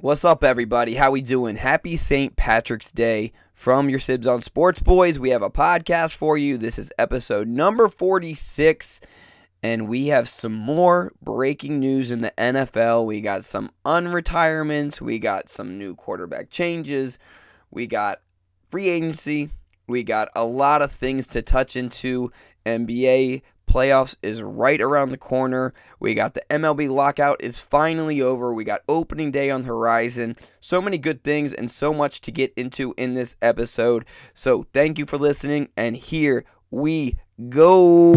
What's up, everybody? How we doing? Happy St. Patrick's Day from your Sibs on Sports Boys. We have a podcast for you. This is episode number 46, and we have some more breaking news in the NFL. We got some unretirements, we got some new quarterback changes, we got free agency, we got a lot of things to touch into. NBA Playoffs is right around the corner. We got the MLB lockout is finally over. We got opening day on the horizon. So many good things and so much to get into in this episode. So thank you for listening and here we go.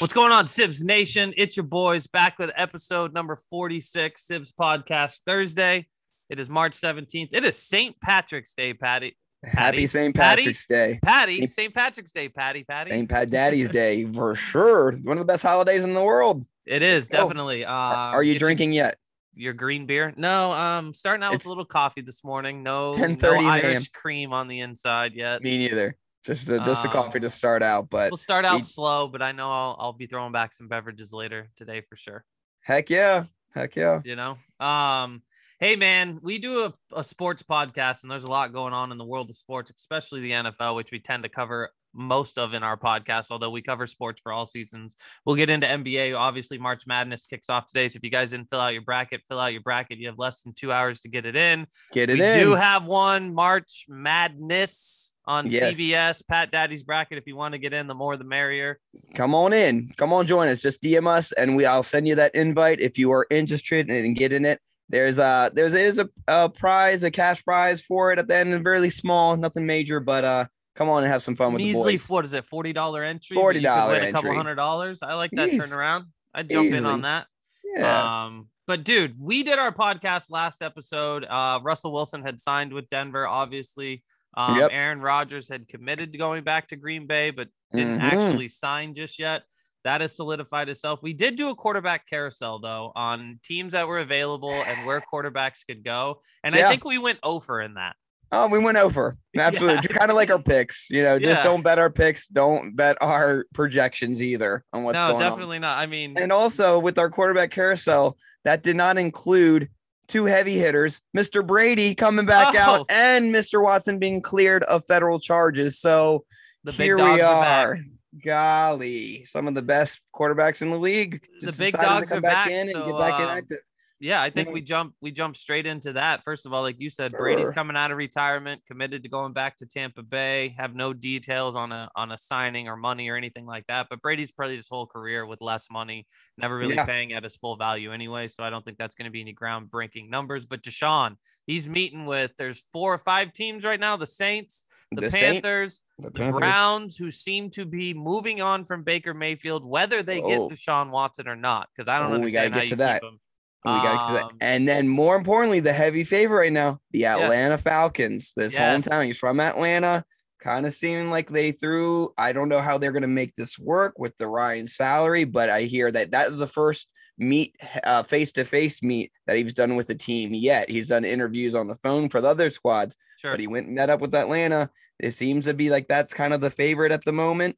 What's going on, Sibs Nation? It's your boys back with episode number 46, Sibs Podcast Thursday. It is March 17th. It is St. Patrick's Day, Patty. Happy St. Patty? Patrick's Day. Patty, St. Patrick's Day, Patty, Patty. St. Pat Daddy's Day for sure. One of the best holidays in the world. It is go. definitely. Uh, Are you get your- drinking yet? your, green beer? No, um, starting out with a little coffee this morning. No, 10:30 no a.m. Irish cream on the inside yet. Me neither. Just a, just a Um, coffee to start out, but We'll start out we- slow, but I know I'll, I'll be throwing back some beverages later today for sure. heck yeah, heck yeah. you know um hey man we do a, a sports podcast and there's a lot going on in the world of sports especially the nfl which we tend to cover most of in our podcast although we cover sports for all seasons. We'll get into nba obviously march madness kicks off today so if you guys didn't fill out your bracket fill out your bracket. You have less than two hours to get it in. Get it we in. do have one march madness on Yes. cbs pat daddy's bracket. If you want to get in the more the merrier. Come on in. Come on join us. Just dm us and we i'll send you that invite if you are interested in getting it there's a there's is a, a prize a cash prize for it at the end really small nothing major but uh come on and have some fun with the measly boys. what is it forty dollar entry? Could $40 win a couple hundred dollars? I like that Easy. turnaround. I'd jump in on that. Yeah. Um but dude we did our podcast last episode. Uh russell wilson had signed with denver obviously. Um Yep. aaron rodgers had committed to going back to green bay but didn't Mhm. actually sign just yet that has solidified itself. We did do a quarterback carousel though on teams that were available and where quarterbacks could go, and I think we went over in that. oh we went over absolutely kind of like our picks you know just Yeah. don't bet our picks don't bet our projections either on what's no, going on No, definitely not. I mean, And also with our quarterback carousel, that did not include two heavy hitters, Mr. Brady coming back Oh. out and Mr. Watson being cleared of federal charges. So the big here dogs we are are. back. Golly, some of the best quarterbacks in the league. The big dogs are back, back, in and so, get back um, inactive. Yeah, I think we jump we jump straight into that. First of all, like you said, Brady's coming out of retirement, committed to going back to Tampa Bay. Have no details on a on a signing or money or anything like that. But Brady's probably his whole career with less money, never really Yeah. paying at his full value anyway. So I don't think that's going to be any groundbreaking numbers. But Deshaun, he's meeting with there's four or five teams right now: the Saints, the, Saints, Panthers, the the Panthers. Browns, who seem to be moving on from Baker Mayfield, whether they get Oh. Deshaun Watson or not. Because I don't Oh, we gotta get to that. We got to that. And then more importantly, the heavy favorite right now, the Atlanta Falcons. This Yes. hometown. He's from Atlanta. Kind of seeming like they threw. I don't know how they're going to make this work with the Ryan salary, but I hear that that is the first meet, uh, face-to-face meet that he's done with the team yet. He's done interviews on the phone for the other squads, Sure. but he went and met up with Atlanta. It seems to be like that's kind of the favorite at the moment,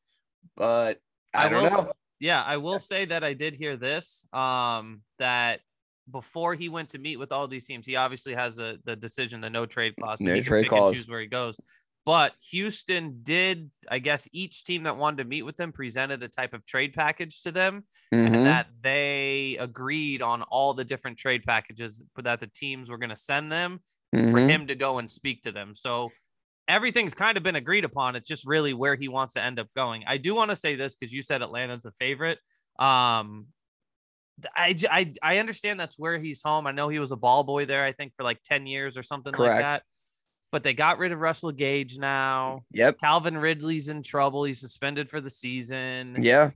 but I, I don't will know. Yeah, I will say that I did hear this. Um, that before he went to meet with all these teams, he obviously has the the decision, the no trade clause. so No trade clause. where he goes. But Houston did, I guess, each team that wanted to meet with them presented a type of trade package to them, Mhm. and that they agreed on all the different trade packages that the teams were going to send them for Mhm. him to go and speak to them. So everything's kind of been agreed upon. It's just really where he wants to end up going. I do want to say this because you said Atlanta's a favorite. Um, I, I I understand that's where he's home. I know he was a ball boy there. I think for like ten years or something Correct. like that. But they got rid of Russell Gage now. Yep. Calvin Ridley's in trouble. He's suspended for the season. Yeah.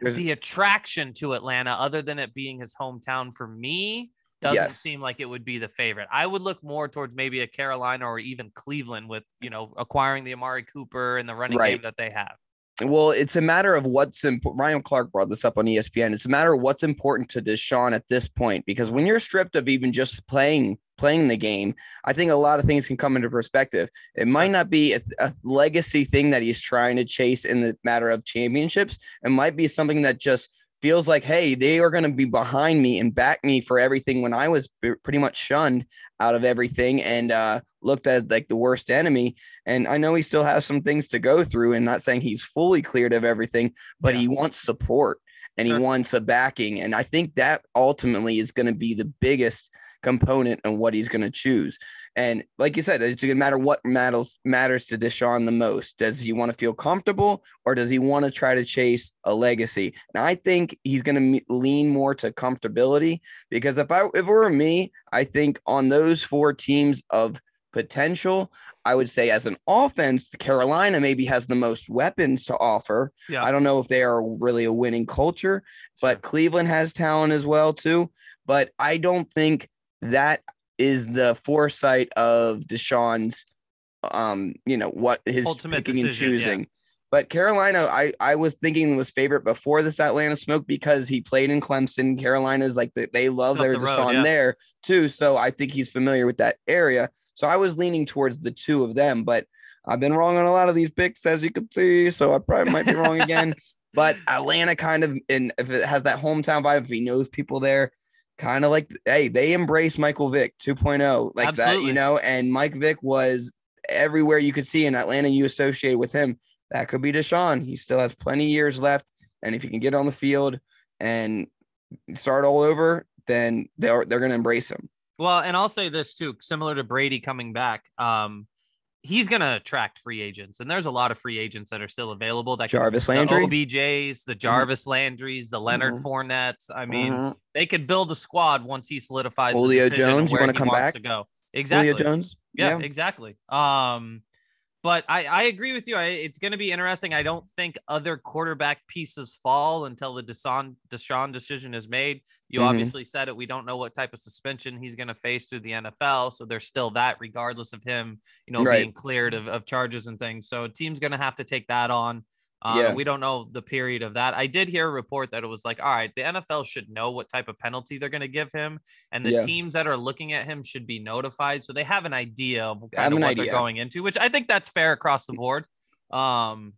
There's- The attraction to Atlanta, other than it being his hometown, for me, doesn't Yes. seem like it would be the favorite. I would look more towards maybe a Carolina or even Cleveland with you know acquiring the Amari Cooper and the running Right. game that they have. Well, it's a matter of what's important. Ryan Clark brought this up on ESPN. It's a matter of what's important to Deshaun at this point, because when you're stripped of even just playing playing the game, I think a lot of things can come into perspective. It might not be a, a legacy thing that he's trying to chase in the matter of championships. It might be something that just feels like, hey, they are going to be behind me and back me for everything when I was pretty much shunned out of everything and uh, looked at like the worst enemy. And I know he still has some things to go through and not saying he's fully cleared of everything, but yeah. he wants support and sure. he wants a backing. And I think that ultimately is going to be the biggest component on what he's going to choose. And like you said, it's going to matter what matters matters to Deshaun the most. Does he want to feel comfortable or does he want to try to chase a legacy? And I think he's going to lean more to comfortability because if I if it were me, I think on those four teams of potential, I would say as an offense, Carolina maybe has the most weapons to offer. Yeah. I don't know if they are really a winning culture, but Cleveland has talent as well too. But I don't think that is the foresight of Deshaun's, um, you know, what his Ultimate picking decision, and choosing. Yeah. But Carolina, I, I was thinking was favorite before this Atlanta smoke because he played in Clemson. Carolina's like they love their the Deshaun road, yeah. there too. So I think he's familiar with that area. So I was leaning towards the two of them, but I've been wrong on a lot of these picks, as you can see. So I probably might be wrong again. But Atlanta kind of, and if it has that hometown vibe, if he knows people there, kind of like hey they embrace michael vick 2.0 like Absolutely. that you know? And mike vick was everywhere you could see in atlanta you associate with him. That could be deshaun. He still has plenty years left. And if he can get on the field and start all over then they're they're going to embrace him. Well and i'll say this too similar to brady coming back um he's going to attract free agents, and there's a lot of free agents that are still available. That Jarvis can, Landry, the OBJ's, the mm-hmm. Jarvis mm-hmm. Landry's, the Leonard mm-hmm. Fournettes. I mean, mm-hmm. they could build a squad once he solidifies. Julio Jones, you want to come back? To go exactly. Julio Jones, yeah, yeah, exactly. Um, but I, I agree with you. I, it's going to be interesting. I don't think other quarterback pieces fall until the Deshaun, Deshaun decision is made. You mm-hmm. obviously said it. We don't know what type of suspension he's going to face through the NFL. So there's still that, regardless of him, you know, right. being cleared of, of charges and things. So team's going to have to take that on. Um, yeah. We don't know the period of that. I did hear a report that it was like, all right, the NFL should know what type of penalty they're going to give him, and the yeah. teams that are looking at him should be notified so they have an idea of kind of what idea. they're going into, which I think that's fair across the board. Um,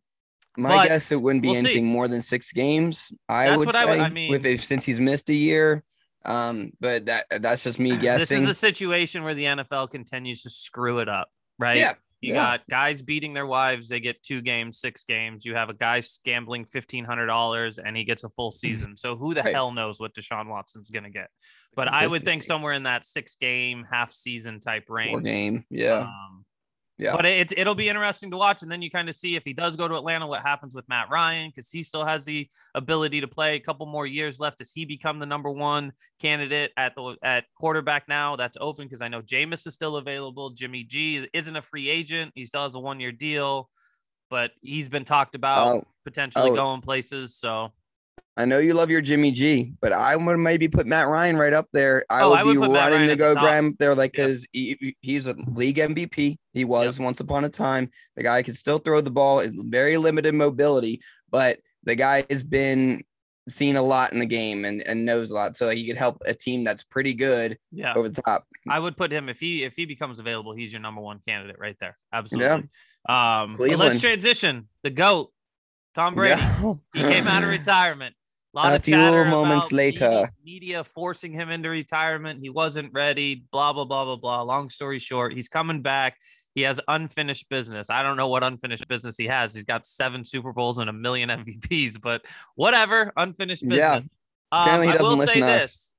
My guess it wouldn't be we'll anything see. more than six games. I that's would say, I, I mean, with if, since he's missed a year. Um, but that that's just me guessing. This is a situation where the NFL continues to screw it up, right? Yeah. You yeah. got guys beating their wives, they get two games, six games. You have a guy gambling fifteen hundred dollars and he gets a full mm-hmm. season. So who the right. hell knows what Deshaun Watson's gonna get? But I would think somewhere in that six game, half season type range. Four game, yeah. Um, yeah. But it, it'll be interesting to watch. And then you kind of see if he does go to Atlanta, what happens with Matt Ryan, because he still has the ability to play a couple more years left. Does he become the number one candidate at the at quarterback now? That's open because I know Jameis is still available. Jimmy G isn't a free agent. He still has a one year deal, but he's been talked about oh, potentially oh. going places. So I know you love your Jimmy G, but I would maybe put Matt Ryan right up there. I oh, would, I would be running to go grab him there, like because yep. he, he's a league MVP. He was yep. once upon a time. The guy could still throw the ball, in very limited mobility, but the guy has been seen a lot in the game and, and knows a lot, so he could help a team that's pretty good. Yeah, over the top. I would put him if he if he becomes available, he's your number one candidate right there. Absolutely. Yeah. Um, let's transition. The goat, Tom Brady. Yeah. he came out of retirement lot a of few moments later. media, forcing him into retirement. He wasn't ready blah blah blah blah blah. Long story short he's coming back. He has unfinished business. I don't know what unfinished business he has. He's got seven super bowls and a million mvps but whatever unfinished business. Yeah apparently um, he doesn't I will listen say this us.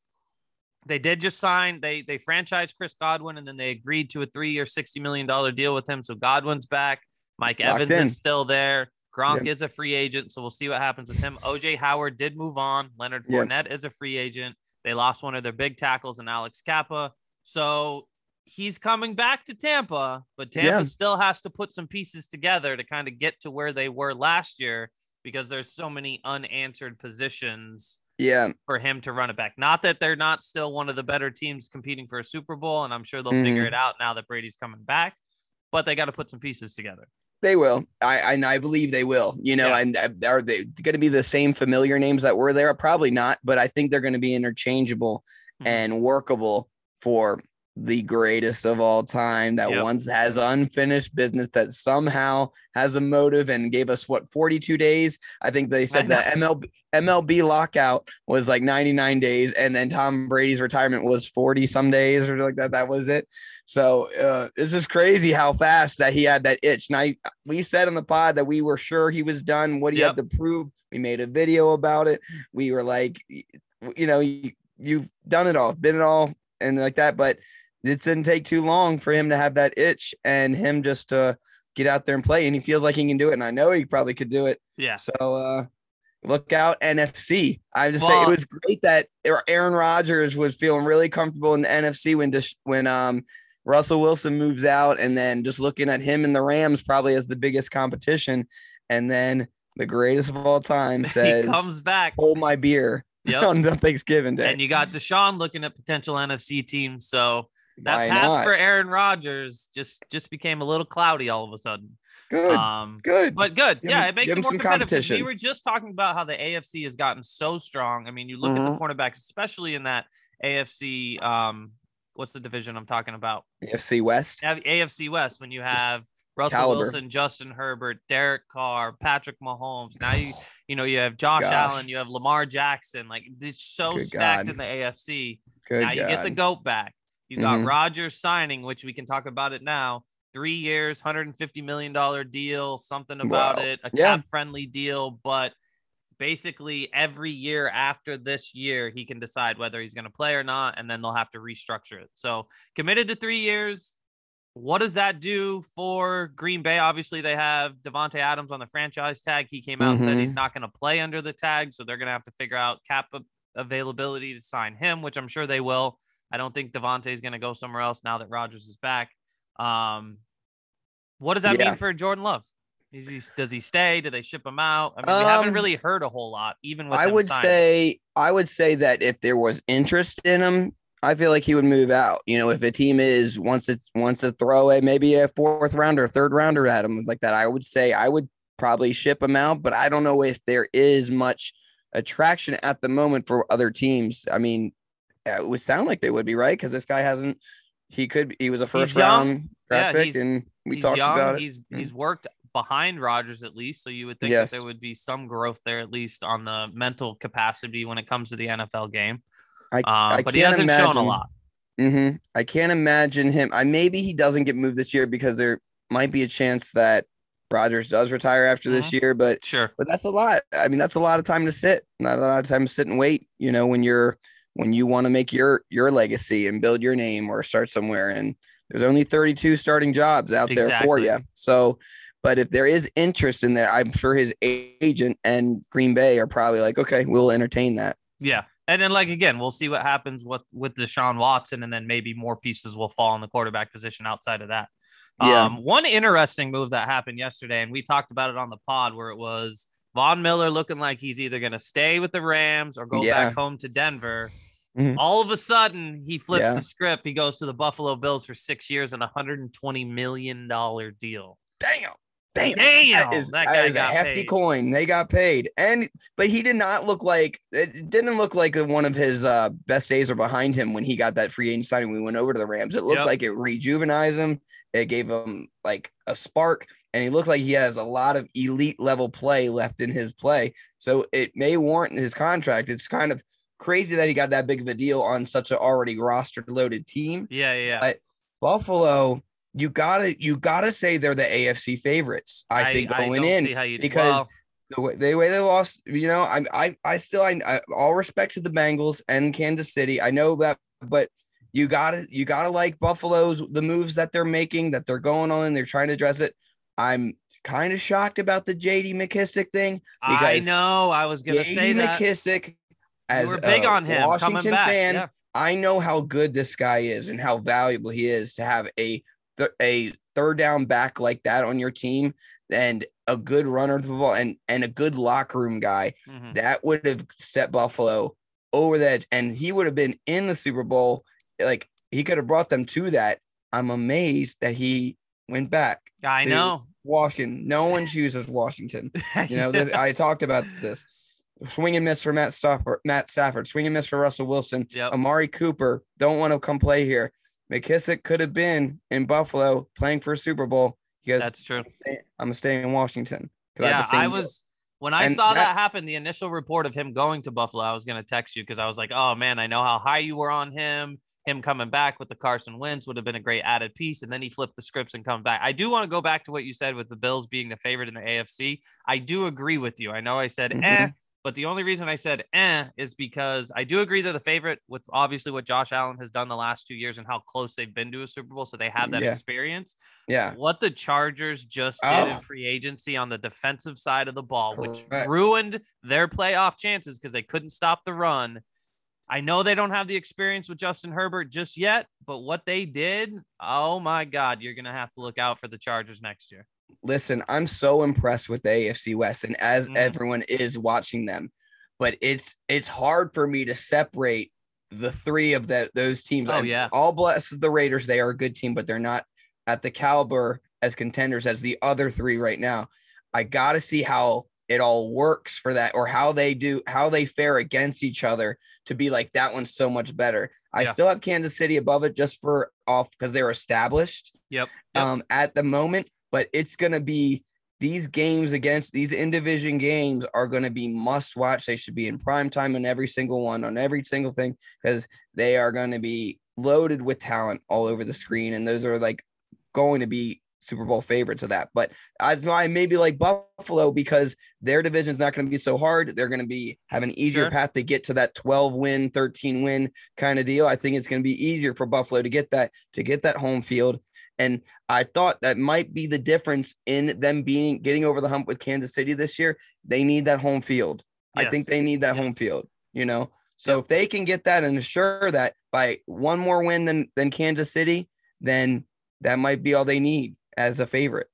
they did just sign they they franchised chris godwin and then they agreed to a three-year 60 million dollar deal with him. So godwin's back. Mike Locked evans in. is still there Gronk is a free agent, so we'll see what happens with him. OJ Howard did move on. Leonard Fournette is a free agent. They lost one of their big tackles in Alex Cappa. So he's coming back to Tampa, but Tampa yeah. still has to put some pieces together to kind of get to where they were last year because there's so many unanswered positions yeah for him to run it back not that they're not still one of the better teams competing for a super bowl and i'm sure they'll mm-hmm. figure it out now that brady's coming back but they got to put some pieces together they will. I and I believe they will. You know, yeah. and uh, are they going to be the same familiar names that were there? Probably not, but I think they're going to be interchangeable mm-hmm. and workable for the greatest of all time that Yep. once has unfinished business that somehow has a motive and gave us what 42 days. I think they said that MLB MLB lockout was like 99 days, and then Tom Brady's retirement was 40 some days or like that. That was it. So uh, it's just crazy how fast that he had that itch. Now we said on the pod that we were sure he was done. What do you Yep. have to prove? We made a video about it. We were like, you know, you, you've done it all, been it all, and like that. But it didn't take too long for him to have that itch and him just to get out there and play. And he feels like he can do it. And I know he probably could do it. Yeah. So uh look out NFC. I just say it was great that Aaron Rodgers was feeling really comfortable in the NFC when dis- when um Russell Wilson moves out and then just looking at him and the Rams probably as the biggest competition. And then the greatest of all time says he comes back. hold my beer Yep. on the Thanksgiving Day. and you got Deshaun looking at potential NFC teams. So that Why path not? for Aaron Rodgers just just became a little cloudy all of a sudden. good, Um, good. but good. Give yeah, him- it makes it more some competitive. We were just talking about how the AFC has gotten so strong. I mean, you look at the Mm-hmm. cornerbacks, especially in that AFC. Um, what's the division I'm talking about? AFC West. AFC West when you have Russell caliber. Wilson, Justin Herbert, Derek Carr, Patrick Mahomes. Now you you know you have Josh Gosh. Allen, you have Lamar Jackson. Like it's so Good stacked God. in the AFC. Good now you get the goat back. You got Mhm. Rodgers signing, which we can talk about it now. Three years, hundred and fifty million dollar deal, something about Wow. it, a Yeah. cap friendly deal, but basically every year after this year he can decide whether he's going to play or not and then they'll have to restructure it. So committed to three years. What does that do for green bay? Obviously they have davante adams on the franchise tag. He came out and said he's not going to play under the tag so they're going to have to figure out cap availability to sign him which i'm sure they will. I don't think davante is going to go somewhere else now that rodgers is back. Um what does that Yeah. mean for jordan love he, does he stay? Do they ship him out? I mean, we haven't Um, really heard a whole lot, even with I would signing. say I would say that if there was interest in him, I feel like he would move out. You know, if a team is wants it wants to throw a maybe a fourth rounder, or third rounder at him like that, I would say I would probably ship him out. But I don't know if there is much attraction at the moment for other teams. I mean, it would sound like they would be right because this guy hasn't. He could. He was a first round draft Yeah, pick, and we talked young. about it. He's Mm. he's worked behind Rodgers at least, so you would think Yes. that there would be some growth there at least on the mental capacity when it comes to the NFL game. I- um, I but he hasn't shown a imagine- lot. hmm I can't imagine him. I maybe he doesn't get moved this year because there might be a chance that Rodgers does retire after this year. But Sure. but that's a lot. I mean, that's a lot of time to sit. Not a lot of time to sit and wait. You know, when you're when you want to make your your legacy and build your name or start somewhere. And there's only 32 starting jobs out there for you. So. But if there is interest in there, I'm sure his agent and Green Bay are probably like, okay, we'll entertain that. Yeah. And then like again, we'll see what happens with with Deshaun Watson, and then maybe more pieces will fall in the quarterback position outside of that. Yeah. Um, one interesting move that happened yesterday, and we talked about it on the pod where it was Von Miller looking like he's either going to stay with the Rams or go Yeah. back home to Denver. Mhm. All of a sudden, he flips Yeah. the script. He goes to the Buffalo Bills for six years and a hundred and twenty million dollar deal. Damn. Damn. Damn, that is, that that guy is got a hefty paid. coin. They got paid, and but he did not look like it didn't look like one of his uh, best days are behind him when he got that free agent signing. We went over to the Rams. It looked Yep. like it rejuvenized him. It gave him like a spark, and he looked like he has a lot of elite level play left in his play. So it may warrant his contract. It's kind of crazy that he got that big of a deal on such an already roster loaded team. Yeah, yeah, yeah. But Buffalo, you gotta you gotta say they're the AFC favorites. I, think going don't in you, because well, the way, the way they lost, you know, I I I still I, I all respect to the Bengals and Kansas City. I know that, but you gotta you gotta like Buffalo's the moves that they're making that they're going on and they're trying to address it. I'm kind of shocked about the JD McKissic thing. I know. I was gonna JD say that. McKissic, as were big a on him Washington back. fan, yeah. I know how good this guy is and how valuable he is to have a th- a third down back like that on your team and a good runner of the ball and and a good locker room guy Mhm. that would have set Buffalo over that and he would have been in the Super Bowl like he could have brought them to that. I'm amazed that he went back. I know. Washington. No one chooses Washington. You know, th- I talked about this. Swing and miss for Matt Stafford, Matt Stafford, swing and miss for Russell Wilson. Yep. Amari Cooper don't want to come play here. McKissic could have been in Buffalo playing for a Super Bowl. He Because That's true. I'm gonna stay in Washington. Yeah, I deal. was when I And saw that, that- happen. The initial report of him going to Buffalo, I was gonna text you because I was like, "Oh man, I know how high you were on him. Him coming back with the Carson Wentz would have been a great added piece." And then he flipped the scripts and come back. I do want to go back to what you said with the Bills being the favorite in the AFC. I do agree with you. I know I said eh, Mhm. But the only reason I said eh is because I do agree they're the favorite with obviously what Josh Allen has done the last two years and how close they've been to a Super Bowl, so they have that Yeah. experience Yeah. what the Chargers just did Oh. in free agency on the defensive side of the ball, which ruined their playoff chances because they couldn't stop the run. I know they don't have the experience with Justin Herbert just yet, but what they did, oh my God, you're going to have to look out for the Chargers next year. Listen, I'm so impressed with the AFC West, and as Mhm. everyone is watching them, but it's it's hard for me to separate the three of the, those teams. Oh, yeah. all blessed the Raiders. They are a good team, but they're not at the caliber as contenders as the other three right now. I got to see how it all works for that, or how they do, how they fare against each other to be like that one's so much better. I Yeah. still have Kansas City above it just for off because they're established Yep. Yep. um, at the moment, but it's going to be these games against these in division games are going to be must watch. They should be in prime time on every single one, on every single thing, because they are going to be loaded with talent all over the screen. And those are like going to be Super Bowl favorites of that. But I I maybe like Buffalo because their division is not going to be so hard. They're going to be have an easier Sure. path to get to that 12 win, 13 win kind of deal. I think it's going to be easier for Buffalo to get that to get that home field. And I thought that might be the difference in them being getting over the hump with Kansas City this year. They need that home field. I think they need that Yep. home field, you know. So if they can get that and assure that by one more win than than Kansas City, then that might be all they need as a favorite.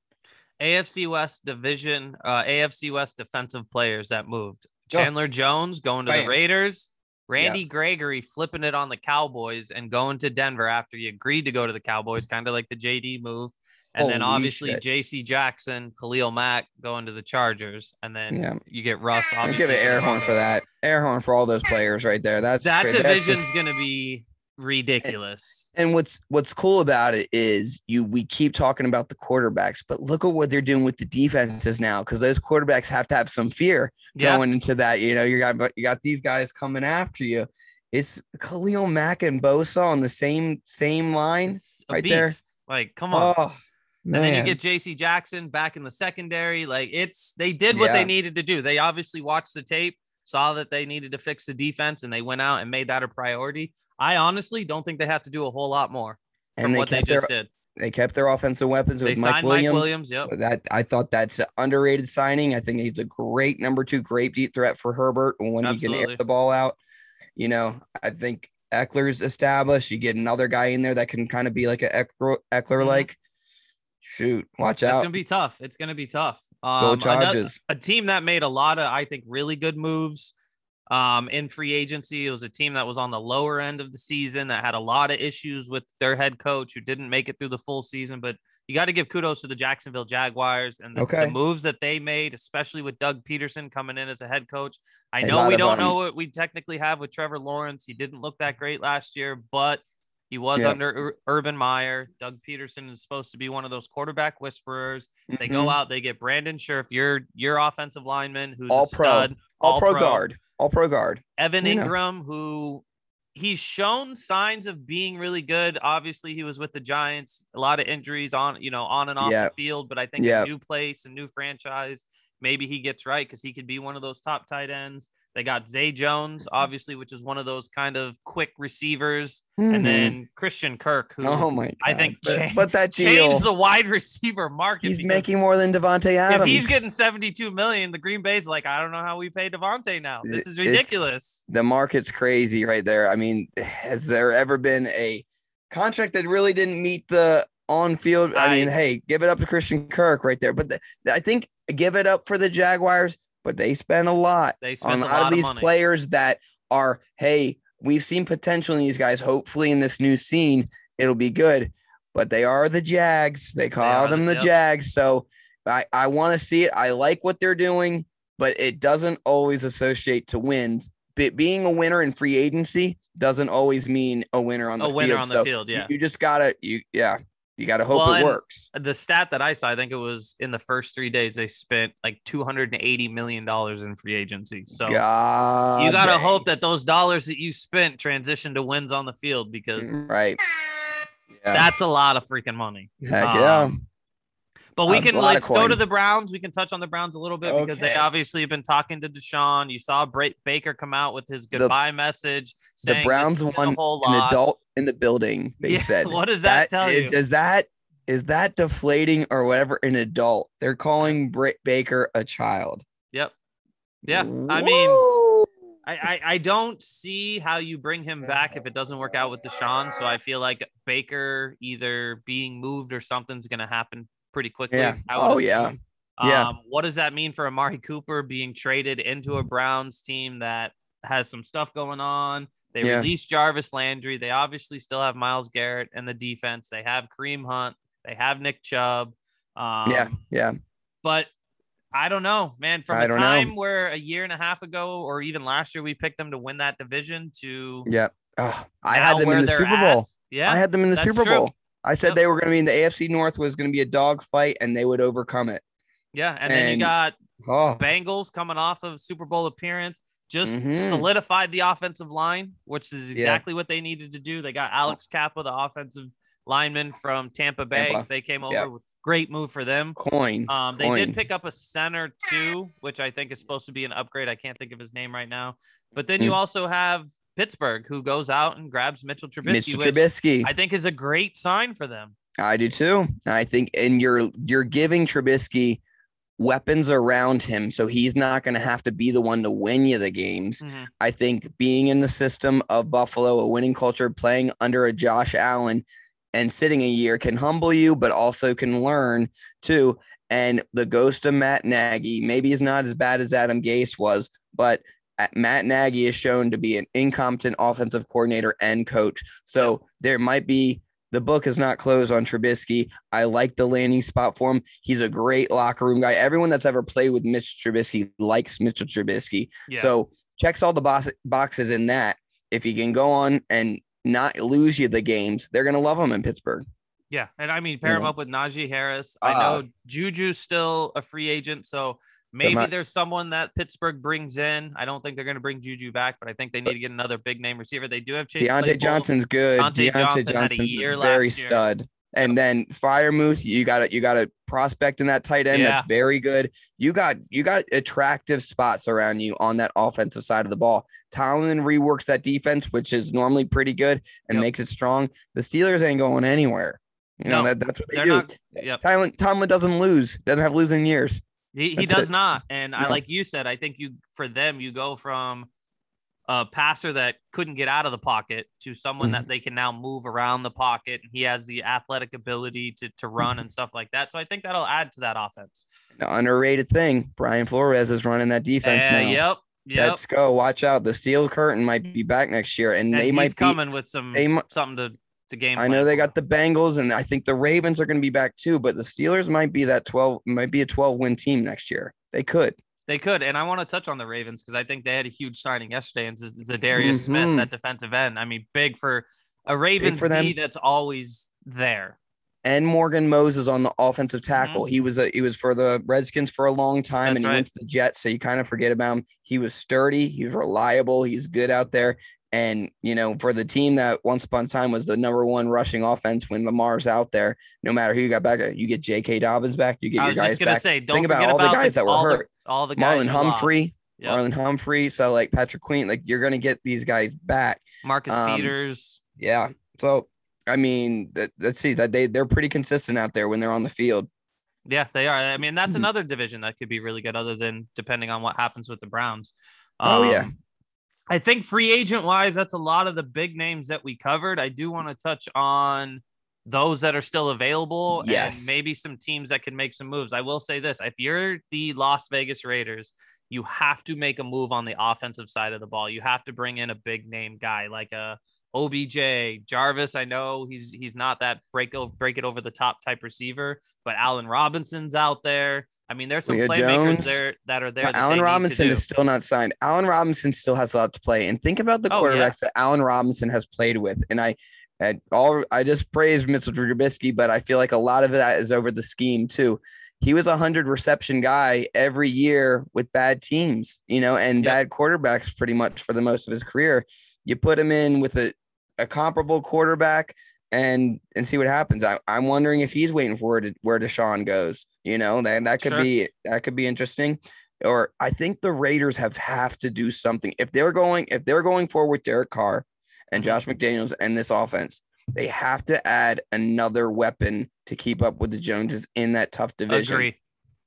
AFC West division, uh, AFC West defensive players that moved. Oh. Chandler Jones going to Bam. the Raiders. Randy Gregory flipping it on the Cowboys and going to Denver after he agreed to go to the Cowboys, kind of like the JD move. And then obviously shit. JC Jackson, Khalil Mack going to the Chargers. And then Yeah. you get Russ. I'll give an air horn for that. Air horn for all those players right there. That's That cra- that's division's just- going to be ridiculous. And what's what's cool about it is you we keep talking about the quarterbacks, but look at what they're doing with the defenses now because those quarterbacks have to have some fear Yeah. going into that. You know, you got but you got these guys coming after you. It's Khalil Mack and Bosa on the same same line. It's right there. Like, come on. Oh And then you get JC Jackson back in the secondary. Like it's they did what Yeah. they needed to do. They obviously watched the tape, saw that they needed to fix the defense, and they went out and made that a priority. I honestly don't think they have to do a whole lot more from and they what they kept their just did. they kept their offensive weapons They with Mike Williams. Mike Williams. Yep. That I thought that's an underrated signing. I think he's a great number two, great deep threat for Herbert when he can air the ball out. You know, I think Ekeler's established. You get another guy in there that can kind of be like an Ekeler, like. Mm-hmm. Shoot, watch It's out. It's gonna be tough. It's gonna be tough. Go Um, ano- Chargers. a team that made a lot of, I think, really good moves um, in free agency. It was a team that was on the lower end of the season that had a lot of issues with their head coach who didn't make it through the full season. But you got to give kudos to the Jacksonville Jaguars and the, the moves that they made, especially with Doug Pederson coming in as a head coach. I A know we don't know what we technically have with Trevor Lawrence. He didn't look that great last year, but he was Yeah. under Ur- Urban Meyer. Doug Pederson is supposed to be one of those quarterback whisperers. They Mhm. go out, they get Brandon Scherff, your your offensive lineman, who's All a pro. stud, all pro guard, all pro guard. Evan You know. Engram, who he's shown signs of being really good. Obviously, he was with the Giants, a lot of injuries on, you know, on and off Yeah. the field. But I think Yeah. a new place, a new franchise, maybe he gets right because he could be one of those top tight ends. They got Zay Jones, obviously, which is one of those kind of quick receivers, Mhm. and then Christian Kirk, who oh my god, I think but, cha- but that deal, changed the wide receiver market. he's making more than Davante Adams. if he's getting 72 million, the Green Bay's like, I don't know how we pay Davante now. This is It's- ridiculous. the market's crazy right there. I mean, has there ever been a contract that really didn't meet the on field? I, mean, I- hey, give it up to Christian Kirk right there. But the, I think give it up for the Jaguars, but they spend a lot They spent on a lot lot of these money. players that are, hey, we've seen potential in these guys. Hopefully, in this new scene, it'll be good. But they are the Jags. They call are the- them the yep. Jags. So I, I want to see it. I like what they're doing, but it doesn't always associate to wins. be, being a winner in free agency doesn't always mean a winner on the a field. winner on the So field. you- Yeah. You, just gotta you yeah. You gotta hope Well, it works. the stat that I saw, I think it was in the first three days, they spent like two hundred and eighty million dollars in free agency. So God you gotta hope that those dollars that you spent transition to wins on the field because mm, right. Yeah. that's a lot of freaking money. Heck um, yeah. But we can let's go to the Browns. We can touch on the Browns a little bit because they obviously have been talking to Deshaun. You saw Bra- Baker come out with his goodbye message. the Browns won An lot. adult in the building, they Yeah, said. what does that tell is- you? Is that is that deflating or whatever? An adult. They're calling Britt Baker a child. Yep. Yeah. I mean, I, I I don't see how you bring him back if it doesn't work out with Deshaun. So I feel like Baker either being moved or something's going to happen pretty quickly. Yeah. Oh, assume. yeah. Yeah. Um, what does that mean for Amari Cooper being traded into a Browns team that has some stuff going on? They Yeah. released Jarvis Landry. They obviously still have Myles Garrett and the defense. They have Kareem Hunt. They have Nick Chubb. Um, yeah, yeah. but I don't know, man. From I a don't know. time where a year and a half ago, or even last year, we picked them to win that division to Yeah. Oh, I had them in the Super Bowl. at. Yeah, I had them in the Super true. Bowl. I said Yep. they were going to be in the AFC North was going to be a dog fight and they would overcome it. yeah. And, then you got Oh, Bengals coming off of Super Bowl appearance, just Mhm. solidified the offensive line, which is Yeah. exactly what they needed to do. They got Alex Cappa, the offensive lineman from Tampa Bay. Tampa. They came over Yep. with great move for them. coin. Um, they coin. did pick up a center too, which I think is supposed to be an upgrade. I can't think of his name right now. But then you Mm. also have Pittsburgh, who goes out and grabs Mitchell Trubisky, Trubisky. I think is a great sign for them. I do too. I think, and you're you're giving Trubisky weapons around him, so he's not going to have to be the one to win you the games. Mhm. I think being in the system of Buffalo, a winning culture, playing under a Josh Allen, and sitting a year can humble you, but also can learn too. And the ghost of Matt Nagy maybe is not as bad as Adam Gase was, but Matt Nagy is shown to be an incompetent offensive coordinator and coach. So there might be the book is not closed on Trubisky. I like the landing spot for him. He's a great locker room guy. Everyone that's ever played with Mitch Trubisky likes Mitchell Trubisky. Yeah. So checks all the box- boxes in that. If he can go on and not lose you the games, they're gonna love him in Pittsburgh. yeah, and I mean pair him up with Najee Harris. I Ah. know Juju's still a free agent, so maybe not- there's someone that Pittsburgh brings in. I don't think they're going to bring Juju back, but I think they need to get another big name receiver. They do have Chase Diontae Claypool. Johnson's good. Diontae Diontae Johnson had a Johnson's year very last year. stud. And then Freiermuth, you got to you got a prospect in that tight end Yeah. that's very good. You got you got attractive spots around you on that offensive side of the ball. Tomlin reworks that defense, which is normally pretty good and Yep. makes it strong. The Steelers ain't going anywhere. You know No, that, that's what they do. not- Yep. Tomlin, Tomlin doesn't lose. Doesn't have losing years. He, he does it. not. And I like you said, I think you for them, you go from a passer that couldn't get out of the pocket to someone Mm-hmm. that they can now move around the pocket. And he has the athletic ability to to run and stuff like that. So I think that'll add to that offense. The underrated thing. Brian Flores is running that defense Uh, now. yep. Yep. Let's go. Watch out. The steel curtain might be back next year, and, and they might be. coming with some they something to to game. I know they for. got the Bengals, and I think the Ravens are going to be back too. But the Steelers might be that twelve, might be a twelve win team next year. They could. They could, and I want to touch on the Ravens because I think they had a huge signing yesterday, and Za'Darius Smith, Mhm. that defensive end. I mean, big for a Ravens for them. D that's always there. And Morgan Moses on the offensive tackle. He was a he was for the Redskins for a long time, Mm-hmm. That's and he right. went to the Jets, so you kind of forget about him. He was sturdy. He was reliable. He's good out there. And you know, for the team that once upon a time was the number one rushing offense when Lamar's out there, no matter who you got back, you get J.K. Dobbins back, you get I your was guys back. say, don't Think about all the about guys that were all the- hurt. all the guys Marlon Humphrey. Yep. Marlon Humphrey, so like Patrick Queen, like you're gonna get these guys back. Marcus um, Peters. Yeah. So I mean, that, let's see that they they're pretty consistent out there when they're on the field. Yeah, they are. I mean, that's Mhm. another division that could be really good, other than depending on what happens with the Browns. Oh, yeah. I think free agent wise, that's a lot of the big names that we covered. I do want to touch on those that are still available Yes. and maybe some teams that can make some moves. I will say this if you're the Las Vegas Raiders, you have to make a move on the offensive side of the ball. You have to bring in a big name guy like a OBJ, Jarvis. I know he's he's not that break over, break it over the top type receiver, but Allen Robinson's out there. I mean, there's some Julio playmakers Jones. there that are there. that Allen they need to Robinson is still not signed. Allen Robinson still has a lot to play. And think about the Oh, yeah. quarterbacks that Allen Robinson has played with. And I and all I just praised Mitchell Trubisky, but I feel like a lot of that is over the scheme too. He was a hundred reception guy every year with bad teams, you know, and Yep. bad quarterbacks pretty much for the most of his career. You put him in with a, a comparable quarterback and and see what happens. I, I'm wondering if he's waiting for where, to, where Deshaun goes. You know, that that could Sure. be that could be interesting. Or I think the Raiders have have to do something if they're going if they're going forward with Derek Carr and Mhm. Josh McDaniels and this offense. They have to add another weapon to keep up with the Joneses in that tough division. Agree.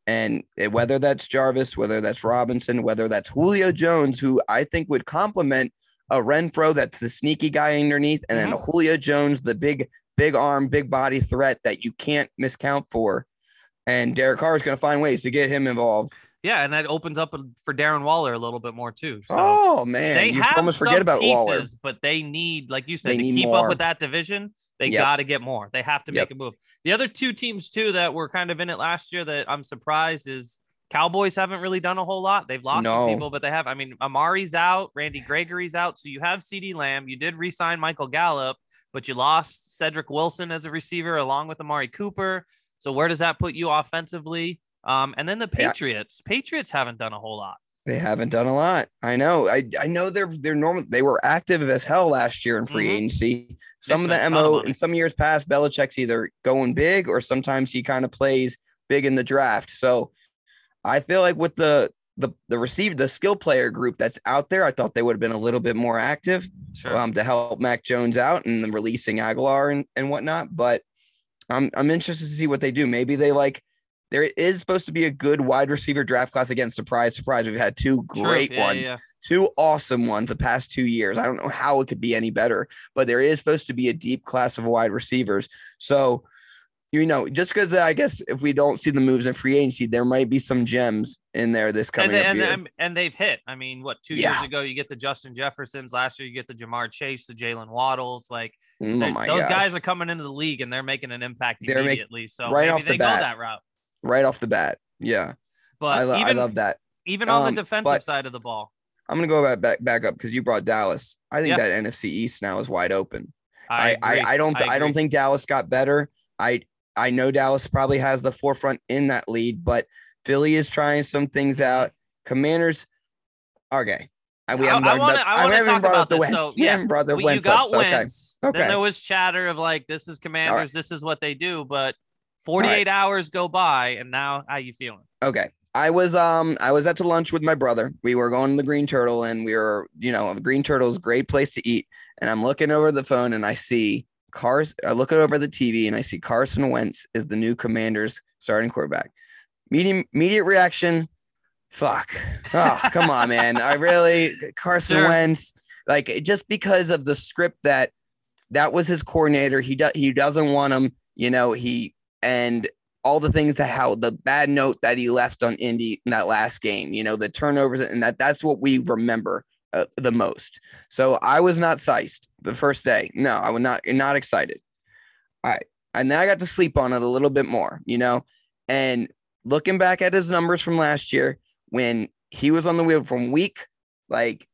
And whether that's Jarvis, whether that's Robinson, whether that's Julio Jones, who I think would complement a Renfrow that's the sneaky guy underneath, and then a mm-hmm. Julio Jones, the big, big arm, big body threat that you can't miscount for. And Derek Carr is going to find ways to get him involved. Yeah, and that opens up for Darren Waller a little bit more too. So oh man, they you have almost forget about pieces, Waller. but they need, like you said, They to keep more. up with that division. They Yep. got to get more. They have to Yep. make a move. The other two teams too that were kind of in it last year that I'm surprised is Cowboys haven't really done a whole lot. They've lost some No. people, but they have. I mean, Amari's out, Randy Gregory's out, so you have CeeDee Lamb. You did re-sign Michael Gallup, but you lost Cedric Wilson as a receiver along with Amari Cooper. So where does that put you offensively? Um, and then the Yeah. Patriots. Patriots haven't done a whole lot. They haven't done a lot. I know. I I know they're they're normal. They were active as hell last year in free Mhm. agency. Some of the mo in some years past, Belichick's either going big or sometimes he kind of plays big in the draft. So I feel like with the the the receive the skill player group that's out there, I thought they would have been a little bit more active Sure. um, to help Mac Jones out and then releasing Agholor and, and whatnot. But I'm I'm interested to see what they do. Maybe they like there is supposed to be a good wide receiver draft class again. Surprise, surprise. We've had two great Yeah, ones, yeah. two awesome ones the past two years. I don't know how it could be any better, but there is supposed to be a deep class of wide receivers. So, you know, just because I guess if we don't see the moves in free agency, there might be some gems in there this coming and, and, year. and and they've hit. I mean, what two Yeah. years ago you get the Justin Jeffersons, last year you get the Ja'Marr Chase, the Jaylen Waddles. Like oh those gosh. guys are coming into the league and they're making an impact They're make- immediately. so right maybe off the bat. go that route. right off the bat. Yeah, But I, lo- even I love that. even on Um, the defensive side of the ball, I'm gonna go back back, back up because you brought Dallas. I think that NFC East now is wide open. I I, I. I don't I, don't think Dallas got better. I I know Dallas probably has the forefront in that lead, but Philly is trying some things out. Commanders, okay. I, we haven't, I wanna- about- I I haven't talk brought about up the this. Wentz. So, yeah, haven't brought the Well, you got up. So, okay. Wentz. Then Okay. there was chatter of like this is Commanders, this is what they do. But 48 hours go by, and now how you feeling? Okay. I was um I was at the lunch with my brother. We were going to the Green Turtle and we were, you know, Green Turtle's great place to eat. And I'm looking over the phone and I see Cars I look over the TV and I see Carson Wentz is the new commander's starting quarterback. Medium immediate reaction. Fuck. Oh, come on, man. I really Carson Sure. Wentz, like just because of the script that that was his coordinator. He does he doesn't want him, you know, he and all the things that how the bad note that he left on Indy in that last game, you know, the turnovers and that that's what we remember uh, the most. So I was not sized the first day. No, I was not not excited. Right. And then I got to sleep on it a little bit more, you know, and looking back at his numbers from last year when he was on the wheel from week like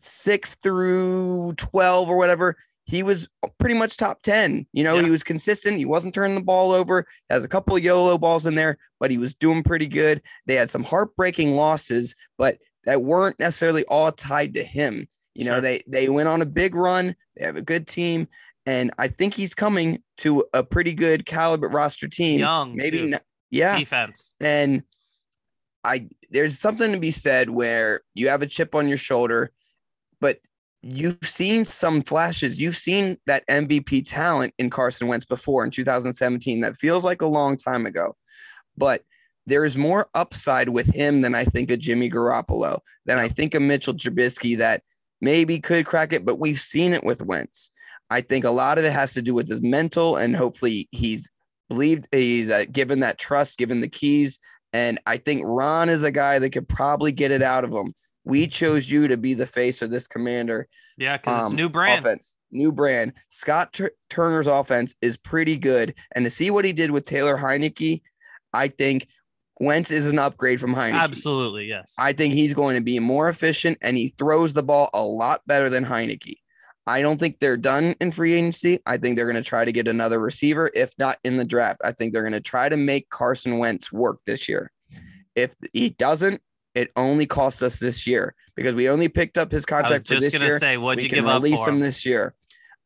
six through 12 or whatever, he was pretty much top 10. You know, Yeah. he was consistent. He wasn't turning the ball over. Has a couple of YOLO balls in there, but he was doing pretty good. They had some heartbreaking losses, but that weren't necessarily all tied to him. You know, Sure. they they went on a big run. They have a good team, and I think he's coming to a pretty good caliber roster team. Young, maybe, not, yeah. Defense. And I there's something to be said where you have a chip on your shoulder, but you've seen some flashes. You've seen that MVP talent in Carson Wentz before in 2017. That feels like a long time ago. But there is more upside with him than I think of Jimmy Garoppolo, than I think of Mitchell Trubisky that maybe could crack it, but we've seen it with Wentz. I think a lot of it has to do with his mental, and hopefully he's believed he's uh, given that trust, given the keys. And I think Ron is a guy that could probably get it out of him. We chose you to be the face of this commander Yeah, because um, it's new brand. offense, new brand. Scott Tur- Turner's offense is pretty good, and to see what he did with Taylor Heinicke, I think Wentz is an upgrade from Heinicke. Absolutely, yes. I think he's going to be more efficient, and he throws the ball a lot better than Heinicke. I don't think they're done in free agency. I think they're going to try to get another receiver, if not in the draft. I think they're going to try to make Carson Wentz work this year. If he doesn't, it only costs us this year because we only picked up his I was contract for just this year say, what'd we you can give up release him him? this year.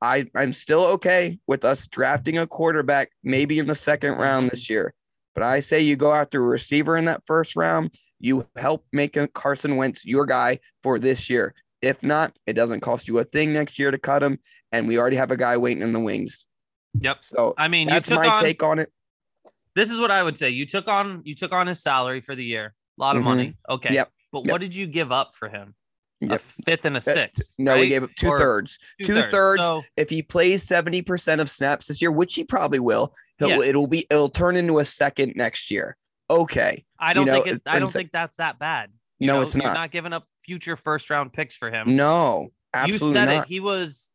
I, I'm still okay with us drafting a quarterback maybe in the second round this year. But I say you go after a receiver in that first round, you help make Carson Wentz your guy for this year. If not, it doesn't cost you a thing next year to cut him. And we already have a guy waiting in the wings. Yep. So I mean, you that's my on. take on it. This is what I would say. You took on. You took on his salary for the year. A lot of Mhm. money. Okay. Yep. But Yep. what did you give up for him? A fifth and a sixth. No, we gave up two Or thirds. two-thirds. two-thirds. So, If he plays 70% of snaps this year, which he probably will, Yeah. it'll be it'll turn into a second next year. Okay. I don't know, think it, I don't think that's that bad. You No, know, it's not. not giving up future first round picks for him. No, absolutely you said not. it. He was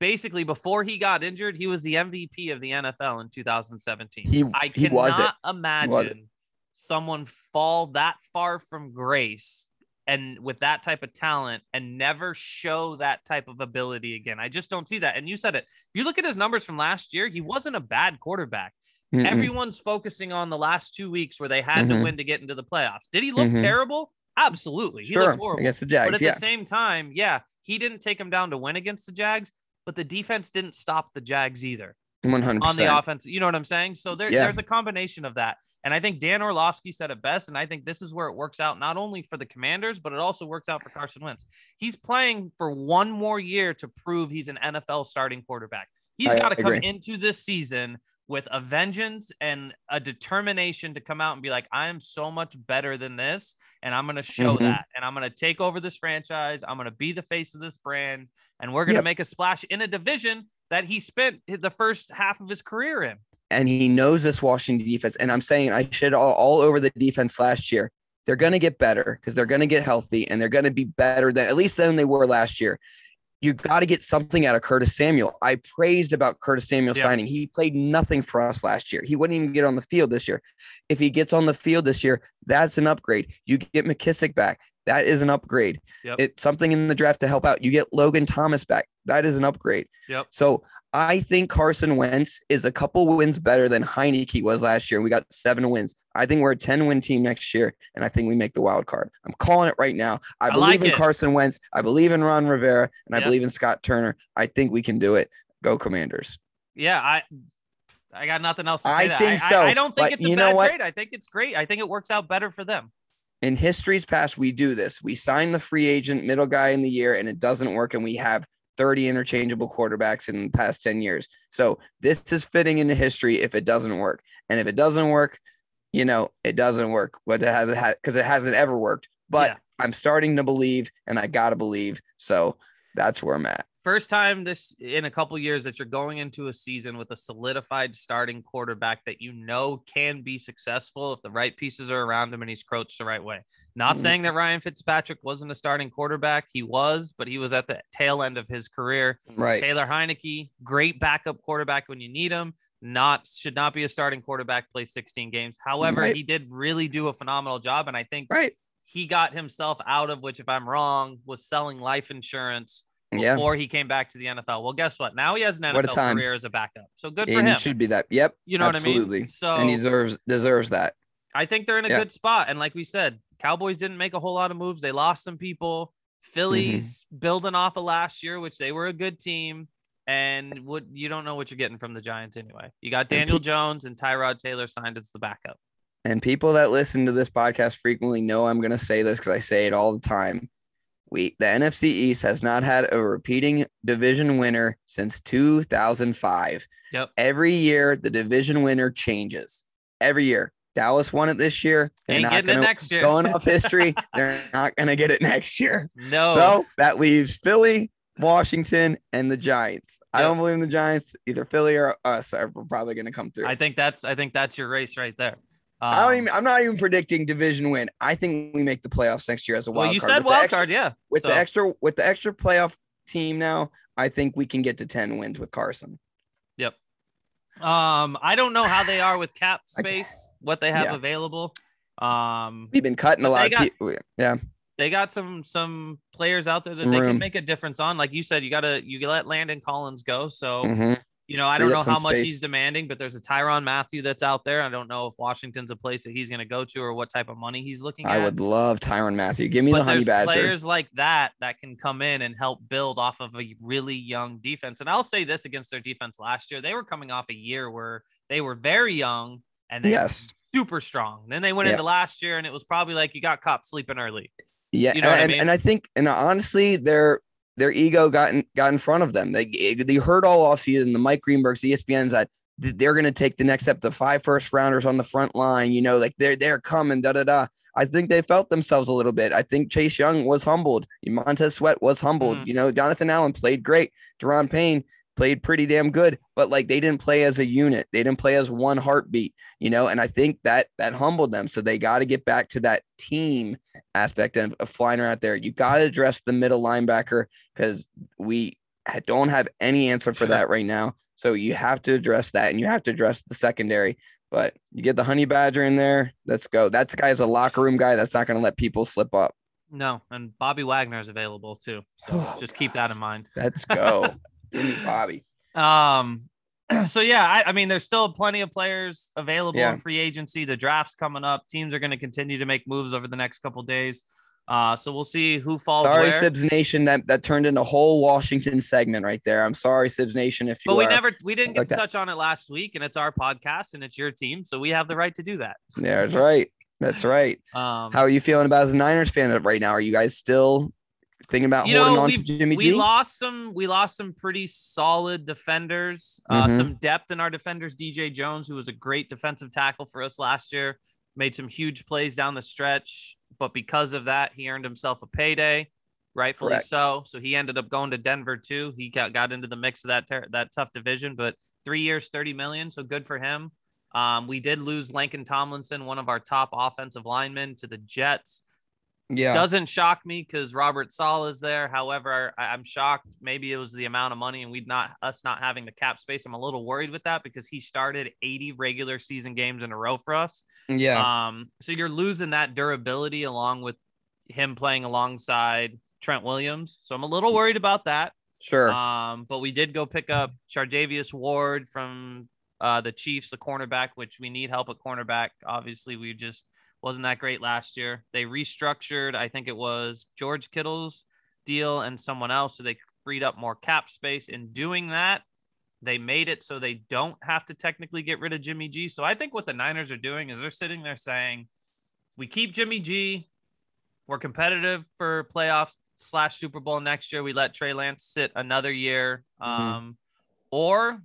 basically before he got injured, he was the MVP of the NFL in 2017. He- I cannot imagine someone fall that far from grace and with that type of talent and never show that type of ability again. I just don't see that. And you said it. If you look at his numbers from last year, he wasn't a bad quarterback. Mm-mm. Everyone's focusing on the last two weeks where they had to Mhm. win to get into the playoffs. Did he look Mhm. terrible? Absolutely. He sure looked horrible. against the Jags. But at Yeah, the same time, yeah, he didn't take him down to win against the Jags, but the defense didn't stop the Jags either one hundred on the offense. You know what I'm saying? So there, Yeah. there's a combination of that. And I think Dan Orlovsky said it best. And I think this is where it works out not only for the commanders, but it also works out for Carson Wentz. He's playing for one more year to prove he's an NFL starting quarterback. He's got to come agree. into this season with a vengeance and a determination to come out and be like, I am so much better than this. And I'm going to show Mhm. that. And I'm going to take over this franchise. I'm going to be the face of this brand. And we're going to Yep. make a splash in a division that he spent the first half of his career in. and he knows this Washington defense. And I'm saying I shit all, all over the defense last year. They're going to get better because they're going to get healthy and they're going to be better than at least than they were last year. You got to get something out of Curtis Samuel. I praised about Curtis Samuel Yeah. signing. He played nothing for us last year. He wouldn't even get on the field this year. If he gets on the field this year, that's an upgrade. You get McKissic back. That is an upgrade. Yep. It's something in the draft to help out. You get Logan Thomas back. That is an upgrade. Yep. So I think Carson Wentz is a couple wins better than Heinicke was last year. We got seven wins. I think we're a 10 win team next year, and I think we make the wild card. I'm calling it right now. I, I believe like in it. Carson Wentz. I believe in Ron Rivera, and I believe in Scott Turner. I think we can do it. Go Commanders. Yeah, I I got nothing else to say. I that. think I, so, I, I don't think but it's a bad trade. I think it's great. I think it works out better for them. In history's past, we do this. We sign the free agent middle guy in the year, and it doesn't work, and we have 30 interchangeable quarterbacks in the past 10 years. So this is fitting into history if it doesn't work. And if it doesn't work, you know, it doesn't work. What it hasn't had because it hasn't ever worked. But Yeah. I'm starting to believe and I gotta believe. So that's where I'm at. First time this in a couple years that you're going into a season with a solidified starting quarterback that you know can be successful if the right pieces are around him and he's coached the right way. Not Mhm. saying that Ryan Fitzpatrick wasn't a starting quarterback. He was, but he was at the tail end of his career. Right. Taylor Heinicke, great backup quarterback when you need him. Not should not be a starting quarterback. Play 16 games. However, Right. he did really do a phenomenal job, and I think Right. he got himself out of which, if I'm wrong, was selling life insurance Yeah. before he came back to the NFL. Well, guess what? Now he has an NFL career as a backup. So good for And him. He should be that. Yep. you know what I absolutely. mean? So and he deserves deserves that. I think they're in a Yeah. good spot. And like we said, Cowboys didn't make a whole lot of moves. They lost some people. Mm-hmm. Phillies building off of last year, which they were a good team. And what you don't know what you're getting from the Giants anyway. You got And Daniel pe- Jones and Tyrod Taylor signed as the backup. And people that listen to this podcast frequently know I'm going to say this because I say it all the time. We the NFC East has not had a repeating division winner since 2005. Yep. Every year the division winner changes. Every year. Dallas won it this year. They're Ain't not gonna, next year. going off history. they're not going to get it next year. No. So that leaves Philly, Washington, and the Giants. I don't believe in the Giants. Either Philly or us are probably going to come through. I think that's I think that's your race right there. I don't Um, even. I'm not even predicting division win. I think we make the playoffs next year as a wild Well, you card. said With wild extra- card, yeah. with So, the extra with the extra playoff team now. I think we can get to ten wins with Carson. Yep. Um, I don't know how they are with cap space, what they have Yeah. available. Um, We've been cutting a lot got- people. Yeah, they got some some players out there that Some they room. can make a difference on. Like you said, you gotta you let Landon Collins go. So Mhm. You know, I don't know how much space. he's demanding, but there's a Tyrann Mathieu that's out there. I don't know if Washington's a place that he's gonna go to or what type of money he's looking I at. I would love Tyrann Mathieu. Give me but the honey badger. players like that that can come in and help build off of a really young defense. And I'll say this against their defense last year, they were coming off a year where they were very young and they Yes. were super strong. Then they went Yeah. into last year and it was probably like you got caught sleeping early. Yeah, You know what I and, mean? and I think, and honestly, their their ego got in, got in front of them. They they heard all offseason the Mike Greenbergs, ESPN's that they're going to take the next step. The five first rounders on the front line, you know, like they're they're coming. Da da da. I think they felt themselves a little bit. I think Chase Young was humbled. Montez Sweat was humbled. Mhm. You know, Jonathan Allen played great. Daron Payne played pretty damn good, but like they didn't play as a unit. They didn't play as one heartbeat, you know, and I think that that humbled them. So they got to get back to that team aspect of, of flying around there. You got to address the middle linebacker because we don't have any answer for that right now. So you have to address that and you have to address the secondary. But you get the honey badger in there. Let's go. That guy's a locker room guy. That's not going to let people slip up. No, and Bobby Wagner is available too. So Oh, just keep that in mind. Let's go. Bobby. Um, so yeah, I, I mean, there's still plenty of players available Yeah. in free agency. The draft's coming up. Teams are going to continue to make moves over the next couple days. Uh, so we'll see who falls Sorry, where. Sibs Nation. That that turned into a whole Washington segment right there. I'm sorry, Sibs Nation. If you but we are- never, we didn't get like to that. touch on it last week, and it's our podcast, and it's your team, so we have the right to do that. Yeah, that's right. That's right. Um, How are you feeling about as a Niners fan right now? Are you guys still thinking about you holding know, on to Jimmy we G? lost some, we lost some pretty solid defenders, uh, Mhm. some depth in our defenders. DJ Jones, who was a great defensive tackle for us last year, made some huge plays down the stretch, but because of that, he earned himself a payday, rightfully Correct. so. So he ended up going to Denver too. He got, got into the mix of that ter- that tough division, but three years, thirty million, so good for him. Um, we did lose Laken Tomlinson, one of our top offensive linemen, to the Jets. Yeah. Doesn't shock me because Robert Saleh is there. However, I, I'm shocked. Maybe it was the amount of money and we'd not us not having the cap space. I'm a little worried with that because he started 80 regular season games in a row for us. yeah. Um, so you're losing that durability along with him playing alongside Trent Williams. So I'm a little worried about that. sure. Um, but we did go pick up Charvarius Ward from uh, the Chiefs, the cornerback, which we need help at cornerback. Obviously, we just wasn't that great last year. They restructured, I think it was George Kittle's deal and someone else, so they freed up more cap space. In doing that, they made it so they don't have to technically get rid of Jimmy G. So I think what the Niners are doing is they're sitting there saying, we keep Jimmy G. We're competitive for playoffs slash Super Bowl next year. We let Trey Lance sit another year, Mhm. um, or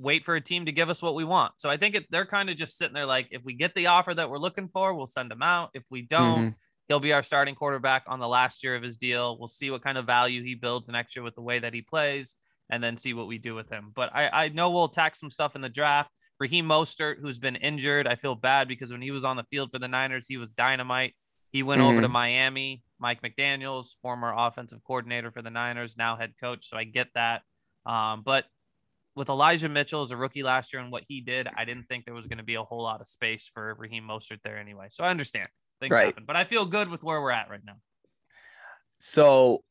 wait for a team to give us what we want. So I think it, they're kind of just sitting there like, if we get the offer that we're looking for, we'll send him out. If we don't, Mhm. he'll be our starting quarterback on the last year of his deal. We'll see what kind of value he builds next year with the way that he plays, and then see what we do with him. But I, I know we'll attack some stuff in the draft. Raheem Mostert, who's been injured, I feel bad because when he was on the field for the Niners, he was dynamite. He went over to Miami. Mike McDaniels, former offensive coordinator for the Niners, now head coach. So I get that. Um, but with Elijah Mitchell as a rookie last year and what he did, I didn't think there was going to be a whole lot of space for Raheem Mostert there anyway. So I understand things Right. happen, but I feel good with where we're at right now. So,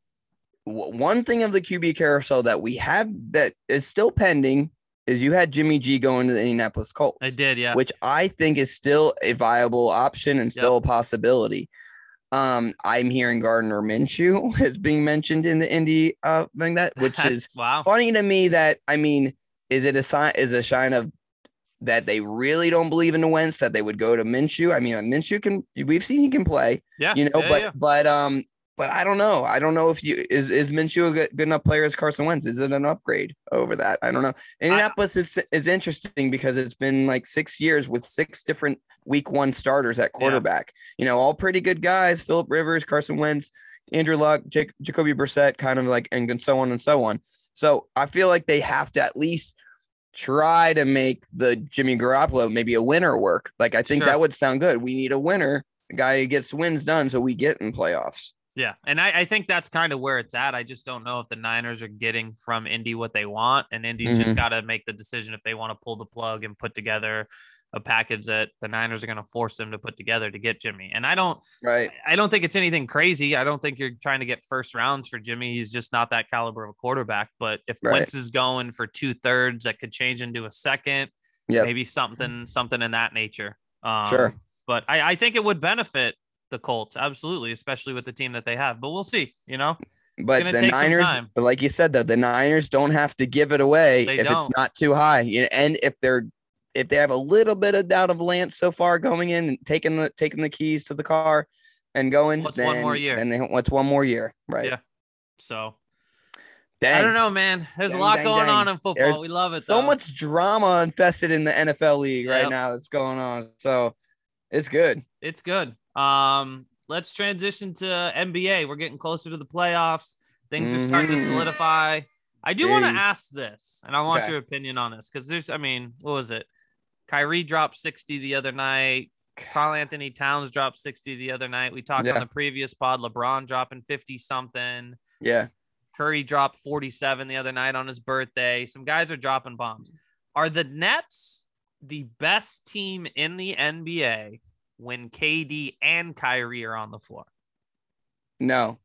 w- one thing of the QB carousel that we have that is still pending is you had Jimmy G going to the Indianapolis Colts. I did, yeah. which I think is still a viable option and still a possibility. Um, I'm hearing Gardner Minshew is being mentioned in the Indy uh thing that which is wow. funny to me that I mean, is it a sign is a sign of that they really don't believe in the Wentz that they would go to Minshew? I mean, Minshew can we've seen he can play, Yeah. you know, yeah, but yeah. but um but I don't know. I don't know if you is is Minshew a good, good enough player as Carson Wentz? Is it an upgrade over that? I don't know. Indianapolis is is interesting because it's been like six years with six different week one starters at quarterback. You know, all pretty good guys: Philip Rivers, Carson Wentz, Andrew Luck, Jake, Jacoby Brissett, kind of like and so on and so on. So I feel like they have to at least try to make the Jimmy Garoppolo maybe a winner work. Like I think Sure. that would sound good. We need a winner, a guy who gets wins done, so we get in playoffs. Yeah, and I, I think that's kind of where it's at. I just don't know if the Niners are getting from Indy what they want, and Indy's just Mhm. got to make the decision if they want to pull the plug and put together a package that the Niners are going to force them to put together to get Jimmy. And I don't, Right. I don't think it's anything crazy. I don't think you're trying to get first rounds for Jimmy. He's just not that caliber of a quarterback. But if Right. Wentz is going for two thirds, that could change into a second. Yep. maybe something, something in that nature. Um, Sure. But I, I think it would benefit the Colts absolutely, especially with the team that they have. But we'll see. You know, But the Niners, but like you said, though, the Niners don't have to give it away They if it's don't. not too high. You and if they're if they have a little bit of doubt of Lance so far going in and taking the taking the keys to the car and going, What's then, one more year? And they what's one more year, right? Yeah. so Dang. I don't know, man. There's Dang, a lot dang, going on in football. There's we love it. So though. much drama infested in the NFL league right now that's going on. So it's good. It's good. Um, let's transition to NBA. We're getting closer to the playoffs. Things are starting to Mhm. solidify. I do want to ask this, and I want Okay. your opinion on this because there's, I mean, what was it? Kyrie dropped 60 the other night. Karl-Anthony Towns dropped 60 the other night. We talked Yeah. on the previous pod, LeBron dropping 50 something. Yeah. Curry dropped 47 the other night on his birthday. Some guys are dropping bombs. Are the Nets the best team in the NBA when KD and Kyrie are on the floor? No,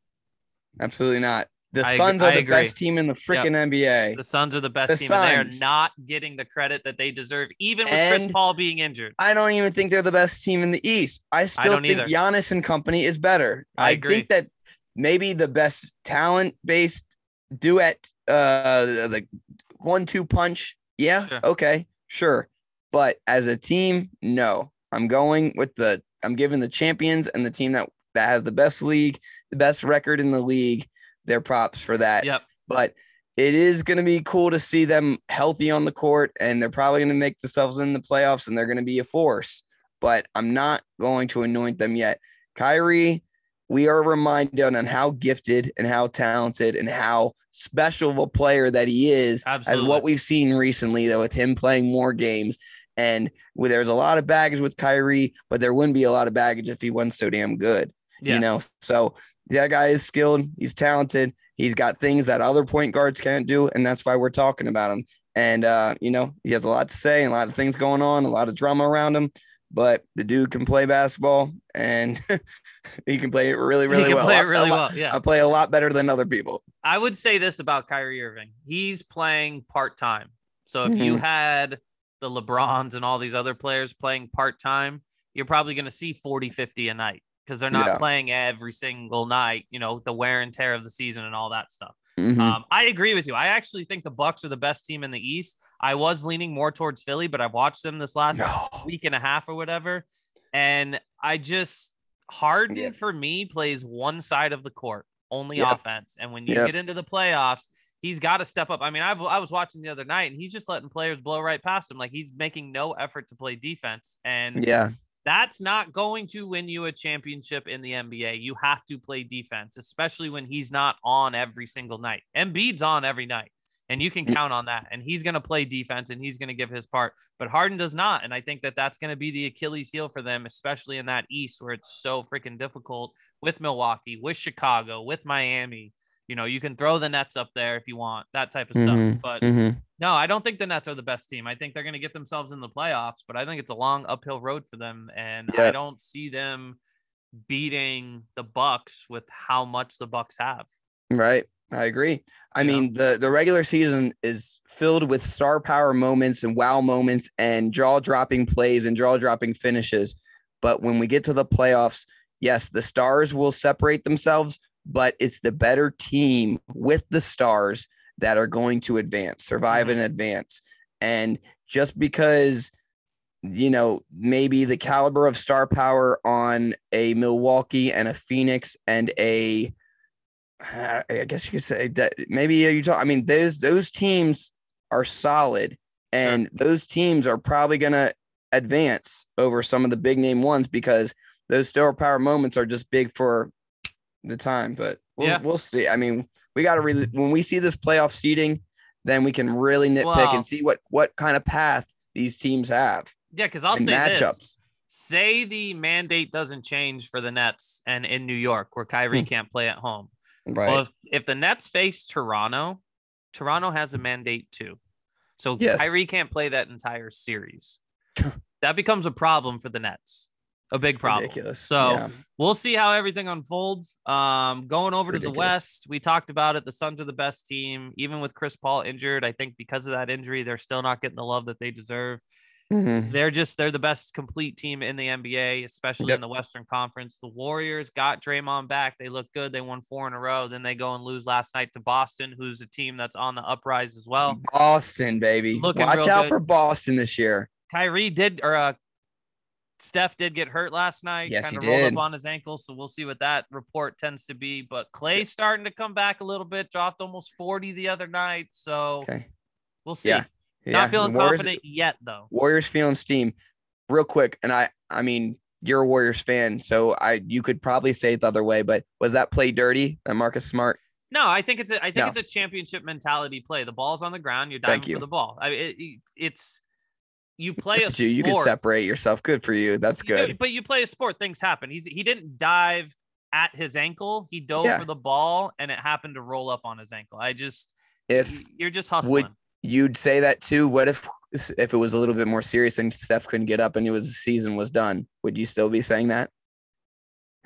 absolutely not. The I Suns I are the agree. best team in the freaking NBA. The Suns are the best The team, and they are not getting the credit that they deserve, even with Chris Paul being injured. I don't even think they're the best team in the East. I still don't think either. Giannis and company is better. I I, think that maybe the best talent based duet, uh, the one two punch. Yeah. Sure. Okay. Sure. But as a team, no. I'm going with the. I'm giving the champions and the team that that has the best league, the best record in the league, their props for that. Yep. But it is going to be cool to see them healthy on the court, and they're probably going to make themselves in the playoffs, and they're going to be a force. But I'm not going to anoint them yet. Kyrie, we are reminded on how gifted and how talented and how special of a player that he is, as what we've seen recently, though, with him playing more games. And where there's a lot of baggage with Kyrie, but there wouldn't be a lot of baggage if he wasn't so damn good Yeah. you know so that guy is skilled he's talented he's got things that other point guards can't do and that's why we're talking about him and uh you know he has a lot to say and a lot of things going on a lot of drama around him but the dude can play basketball and he can play it really really he can well play I- it really I, well. Yeah. I play a lot better than other people I would say this about Kyrie Irving. He's playing part time. So if you Mhm. had the LeBrons and all these other players playing part time, you're probably going to see 40, 50 a night because they're not Yeah. playing every single night, you know, the wear and tear of the season and all that stuff. Mhm. Um, I agree with you. I actually think the Bucks are the best team in the East. I was leaning more towards Philly, but I've watched them this last No. week and a half or whatever. And I just Harden Yeah. for me plays one side of the court, only Yep. offense. And when you get into the playoffs, he's got to step up. I mean, I've, I was watching the other night and he's just letting players blow right past him. Like he's making no effort to play defense. And yeah that's not going to win you a championship in the NBA. You have to play defense, especially when he's not on every single night. Embiid's on every night, and you can count on that. And he's going to play defense and he's going to give his part. But Harden does not. And I think that that's going to be the Achilles heel for them, especially in that East where it's so freaking difficult with Milwaukee, with Chicago, with Miami. You know, you can throw the Nets up there if you want, that type of stuff. Mhm. But Mhm. No, I don't think the Nets are the best team. I think they're going to get themselves in the playoffs, but I think it's a long uphill road for them, and I don't see them beating the Bucks with how much the Bucks have. Right. I agree. I mean, the the regular season is filled with star power moments and wow moments and jaw dropping plays and jaw dropping finishes. But when we get to the playoffs, yes, the stars will separate themselves, but it's the better team with the stars that are going to advance, survive and mm-hmm. advance. And just because you know, maybe the caliber of star power on a Milwaukee and a Phoenix and a I guess you could say that maybe you talk. I mean, those those teams are solid, and those teams are probably going to advance over some of the big name ones because those star power moments are just big for the time. But we'll, Yeah. we'll see. I mean, we got to really when we see this playoff seeding, then we can really nitpick and see what what kind of path these teams have Yeah, because I'll say matchups. this: say the mandate doesn't change for the Nets and in New York, where Kyrie Hmm. can't play at home. Right. Well, if if the Nets face Toronto, Toronto has a mandate too, so Yes. Kyrie can't play that entire series. that becomes a problem for the Nets, a big It's problem. ridiculous. So Yeah. we'll see how everything unfolds. Um, going over to the. West, we talked about it. The Suns are the best team, even with Chris Paul injured. I think because of that injury, they're still not getting the love that they deserve. Mhm. They're just they're the best complete team in the NBA, especially Yep. in the Western Conference. The Warriors got Draymond back. They look good. They won four in a row. Then they go and lose last night to Boston, who's a team that's on the uprise as well. Boston, baby. Looking Watch out good. for Boston this year. Kyrie did or uh Steph did get hurt last night. Yes, kind of rolled did. up on his ankle. So we'll see what that report tends to be. But Clay's starting to come back a little bit, dropped almost 40 the other night. So Okay. we'll see. Yeah. Yeah. Not feeling Warriors, confident yet though. Warriors feeling steam. Real quick, and I I mean you're a Warriors fan, so I you could probably say it the other way, but was that play dirty? That Marcus Smart? No, I think it's a I think No. it's a championship mentality play. The ball's on the ground, you're diving for the ball. I mean, it, it- it's you play a at you, can separate yourself. Good for you. That's You good. but you play a sport, things happen. He's he didn't dive at his ankle. He dove Yeah. for the ball and it happened to roll up on his ankle. I just If you're just hustling. Would, you'd say that too, what if if it was a little bit more serious and Steph couldn't get up and it was the season was done? Would you still be saying that?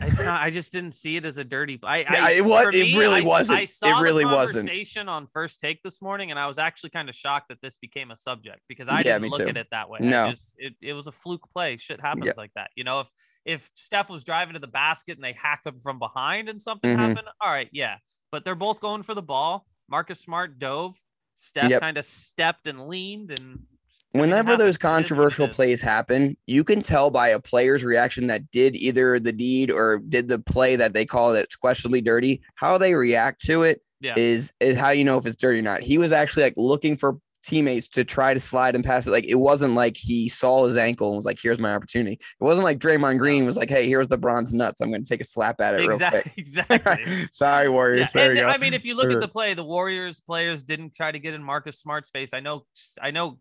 It's not. I just didn't see it as a dirty. I, Yeah, I it was- it me, really I, wasn't. I It saw really the wasn't. conversation on first take this morning, and I was actually kind of shocked that this became a subject because I Yeah, didn't look too. at it that way. No. Just it, it was a fluke play. Shit happens Yeah. like that. You know, if if Steph was driving to the basket and they hacked him from behind and something Mhm. happened, all right, yeah. But they're both going for the ball. Marcus Smart dove. Steph Yep. kind of stepped and leaned and Whenever those is what it controversial plays happen, you can tell by a player's reaction that did either the deed or did the play that they call it questionably dirty. How they react to it Yeah. is is how you know if it's dirty or not. He was actually like looking for teammates to try to slide and pass it. Like it wasn't like he saw his ankle and was like, "Here's my opportunity." It wasn't like Draymond Green was like, "Hey, here's the bronze nuts. I'm going to take a slap at it real exactly quick." exactly. Sorry, Warriors. Yeah, and. I mean, if you look at the play, the Warriors players didn't try to get in Marcus Smart's face. I know, I know,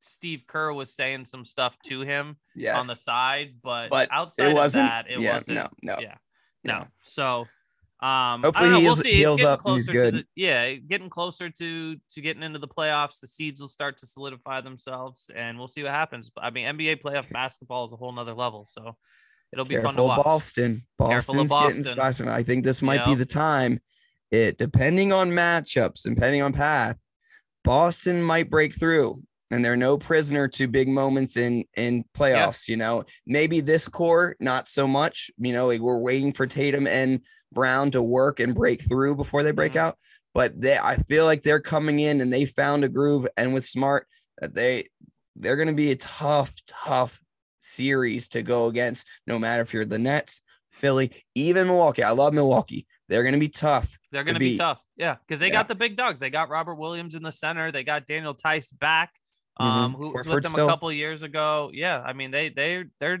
Steve Kerr was saying some stuff to him yes. on the side, but, But outside it of that, it yeah, wasn't. no, no. yeah, no. So, um, Hopefully know, he we'll heals- see. It's heals getting up he's closer good. to the, yeah, getting closer to to getting into the playoffs. The seeds will start to solidify themselves, and we'll see what happens. I mean, NBA playoff basketball is a whole nother level, so it'll be fun to watch. Boston. Careful Boston's getting Boston. I think this might be the time. It depending on matchups, depending on path, Boston might break through, and they're no prisoner to big moments in in playoffs. You know, maybe this core not so much. You know, like, we're waiting for Tatum and Brown to work and break through before they break Mhm. out. But they, I feel like they're coming in and they found a groove, and with Smart, that they they're going to be a tough, tough series to go against. No matter if you're the Nets, Philly, even Milwaukee. I love Milwaukee. They're going to be tough. They're going to be tough. Yeah, because they Yeah. got the big dogs. They got Robert Williams in the center. They got Daniel Theis back, um, who was with them still. a couple years ago. Yeah, I mean they they they're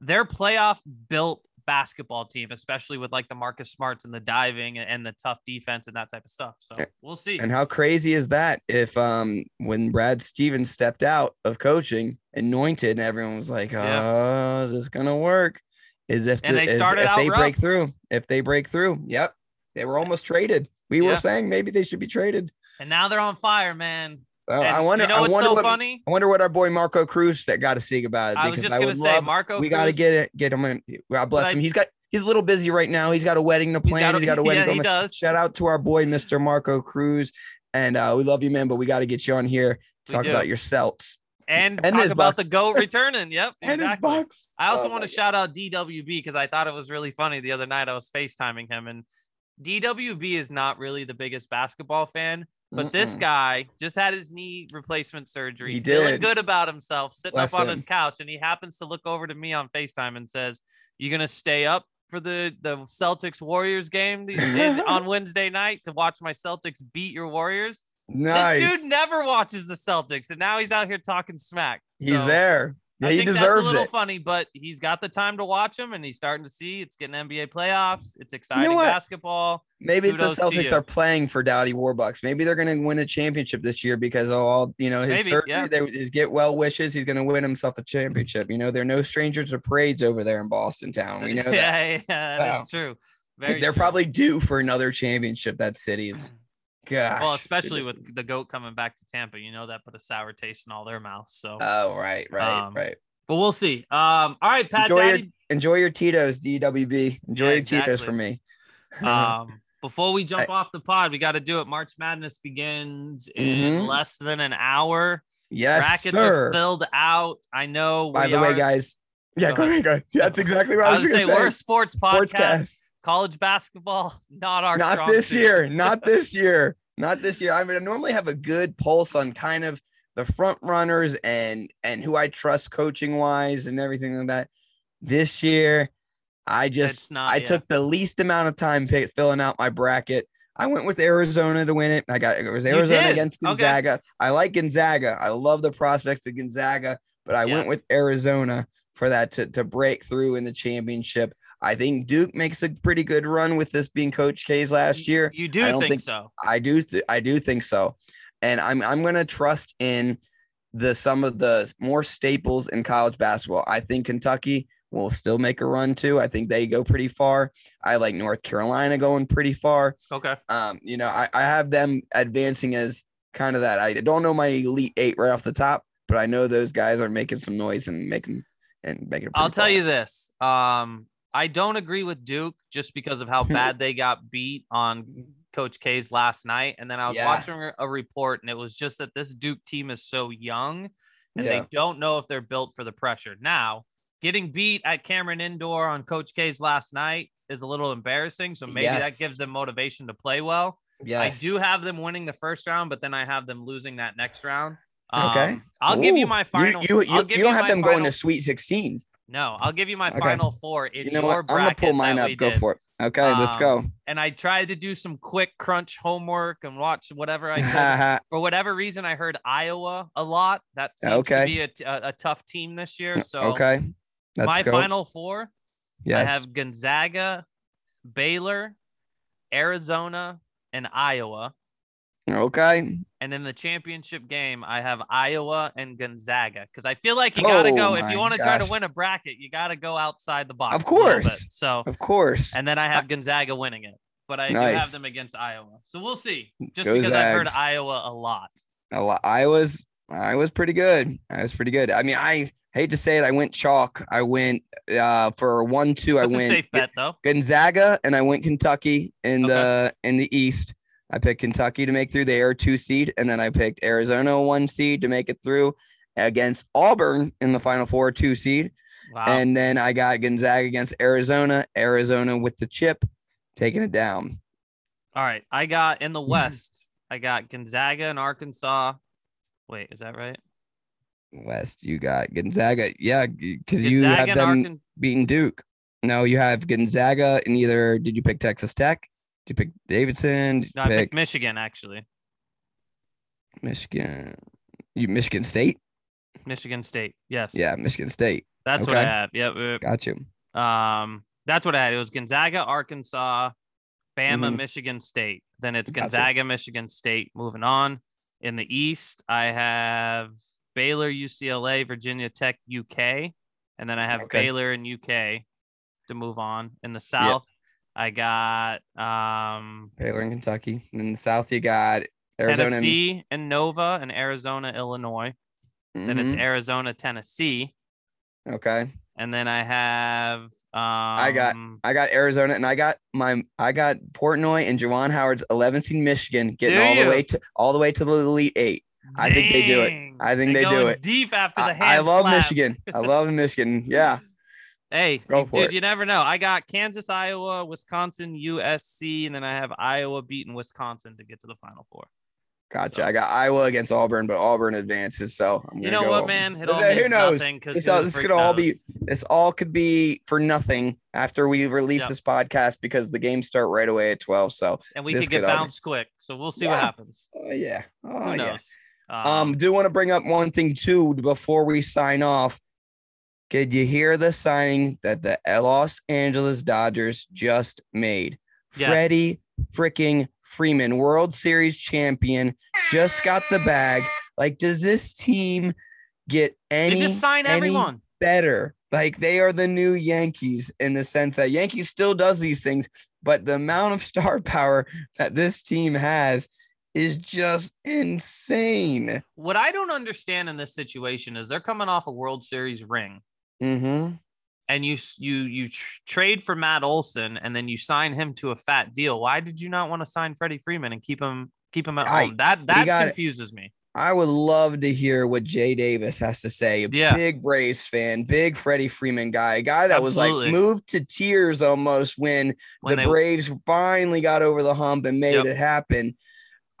they're playoff built basketball team, especially with like the Marcus Smarts and the diving and, the tough defense and that type of stuff. So we'll see. And how crazy is that? If um when Brad Stevens stepped out of coaching, anointed, and everyone was like, "Oh, Yeah. is this gonna work?" Is if And they started if, out they break rough. through, if they break through, yep, they were almost traded. We were saying maybe they should be traded. and now they're on fire, man. So And I wonder. You know I wonder so what. funny? I wonder what our boy Marco Cruz that got to say about it. I was because just I gonna would say love- Marco. we got to get it. Get him. In. God bless I- him. He's got. He's a little busy right now. He's got a wedding to plan. He's got a, wedding. yeah, he does. Shout out to our boy, Mr. Marco Cruz. And uh, we love you, man. But we got to get you on here to talk about your Celts And, And talk about the goat returning. Yep, and his. Bucks. I also Oh want to shout out DWB because I thought it was really funny the other night. I was FaceTiming him, and DWB is not really the biggest basketball fan, but this Mm-mm. guy just had his knee replacement surgery. He feeling did. good about himself, sitting Bless up on his couch, and he happens to look over to me on FaceTime and says, "You gonna stay up for the the Celtics Warriors game on Wednesday night to watch my Celtics beat your Warriors?" nice. This dude never watches the Celtics, and now he's out here talking smack. He's So- there. Yeah, I he think that's a little it. funny, but he's got the time to watch him, and he's starting to see it's getting NBA playoffs. It's exciting what? basketball. Maybe it's the Celtics are playing for Dowdy Warbucks. Maybe they're going to win a championship this year because of all you know his Maybe, surgery. yeah. They his get well wishes. He's going to win himself a championship. You know, they're no strangers to parades over there in Boston town. We know that. yeah, yeah, that's Wow. true. Very they're true. probably due for another championship. That city is. Gosh. well, especially is- with the goat coming back to Tampa. You know that put a sour taste in all their mouths. So, Oh right, right, Um, right. but we'll see. Um, all right, Pat Enjoy your enjoy your Tito's, DWB. Enjoy Yeah, your Tito's exactly. for me. Um, before we jump off the pod, we got to do it. March Madness begins in Mhm. less than an hour. yes, Brackets sir. are filled out. I know. By the way, guys. Yeah, Go ahead. go ahead. That's exactly what I I was was going gonna say we're a sports podcast. Sportscast. College basketball, not our Not strong this year. Not this year. Not this year. I mean, I normally have a good pulse on kind of the front runners and and who I trust coaching wise and everything like that. This year, I just not I yet. took the least amount of time pick, filling out my bracket. I went with Arizona to win it. I got it was Arizona against Okay. Gonzaga. I like Gonzaga. I love the prospects of Gonzaga, but I Yeah. went with Arizona for that to, to break through in the championship. I think Duke makes a pretty good run with this being Coach K's last year. You do I don't think, think- so? I do th- I do think so. And I'm I'm gonna trust in the some of the more staples in college basketball. I think Kentucky will still make a run too. I think they go pretty far. I like North Carolina going pretty far. Okay. Um, you know, I, I have them advancing as kind of that. I don't know my elite eight right off the top, but I know those guys are making some noise and making and making. I'll tell far. you this. Um, I don't agree with Duke just because of how bad they got beat on Coach K's last night. And then I was Yeah. watching a- report, and it was just that this Duke team is so young and Yeah. they don't know if they're built for the pressure. Now, getting beat at Cameron Indoor on Coach K's last night is a little embarrassing. So maybe Yes. that gives them motivation to play well. Yes. I do have them winning the first round, but then I have them losing that next round. Okay. Um, I'll give you my final. You, you, I'll you, give you don't have them going to Sweet 16. No, I'll give you my Okay. final four in You know your what? I'm gonna pull mine up. Go did. for it. Okay, let's Um, go. And I tried to do some quick crunch homework and watch whatever I could. For whatever reason, I heard Iowa a lot. That seems Okay. to be a tough team this year. So okay. Let's my go. final four, yes. I have Gonzaga, Baylor, Arizona, and Iowa. Okay. And in the championship game, I have Iowa and Gonzaga because I feel like you got to Oh go if you want to try to win a bracket, you got to go outside the box. Of bit. course. So, Of course. and then I have Gonzaga winning it, but I do have them against Iowa. So we'll see. Just because I've heard Iowa a lot. A lot. I was I was pretty good. I was pretty good. I mean, I hate to say it. I went chalk. I went uh for one two. I That's a went safe bet though. Gonzaga and I went Kentucky in Okay. the in the East. I picked Kentucky to make through the air two seed, and then I picked Arizona one seed to make it through against Auburn in the final four two seed. Wow. And then I got Gonzaga against Arizona, Arizona with the chip, taking it down. All right. I got in the West, I got Gonzaga and Arkansas. Wait, is that right? West, you got Gonzaga. Yeah, because you have them Arkansas. beating Duke. No, you have Gonzaga and either did you pick Texas Tech? You pick Davidson? You No, I pick picked Michigan actually. Michigan? You Michigan State? Michigan State. Yes. Yeah, Michigan State. That's what I okay. had. Yep. Got you. Um, that's what I had. It was Gonzaga, Arkansas, Bama, Mhm. Michigan State. Then it's. Gonzaga, Michigan State. Moving on. In the East, I have Baylor, UCLA, Virginia Tech, UK, and then I have Okay. Baylor and UK to move on. In the South, I got um, Baylor and Kentucky. And in the South, you got Arizona. Tennessee and Nova, and Arizona, Illinois. and, Then it's Mhm. Arizona, Tennessee, okay. and then I have um, I got- I got Arizona, and I got my I got Portnoy and Juwan Howard's 11th seed Michigan getting all the way to all the way to the Elite Eight. I think they do it. I think They're they do it. Deep after the I, hand I love slap. Michigan. I love Michigan. Yeah. Hey, Go dude, it. you never know. I got Kansas, Iowa, Wisconsin, USC, and then I have Iowa beating Wisconsin to get to the Final Four. Gotcha. So- I got Iowa against Auburn, but Auburn advances. So I'm You know go what, man? It Who all knows? means knows? This all- this could all be- This all could be for nothing after we release Yep. this podcast because the games start right away at 12. So and we could get could all be- bounced quick. So we'll see what happens. oh yeah. Oh Who yeah. knows? Um, do want to bring up one thing too before we sign off. Could you hear the signing that the Los Angeles Dodgers just made? Yes. Freddie freaking Freeman, World Series champion, just got the bag. Like, does this team get any they just sign any everyone. better? Like, they are the new Yankees in the sense that Yankees still does these things, but the amount of star power that this team has is just insane. What I don't understand in this situation is they're coming off a World Series ring. Mm-hmm. and you you you tr- trade for Matt Olson and then you sign him to a fat deal. Why did you not want to sign Freddie Freeman and keep him keep him at I- home? That that got it. confuses me. I would love to hear what Jay Davis has to say. Yeah. big Braves fan, big Freddie Freeman guy, a guy that was like moved to tears almost when, When the Braves finally got over the hump and made Yep. it happen.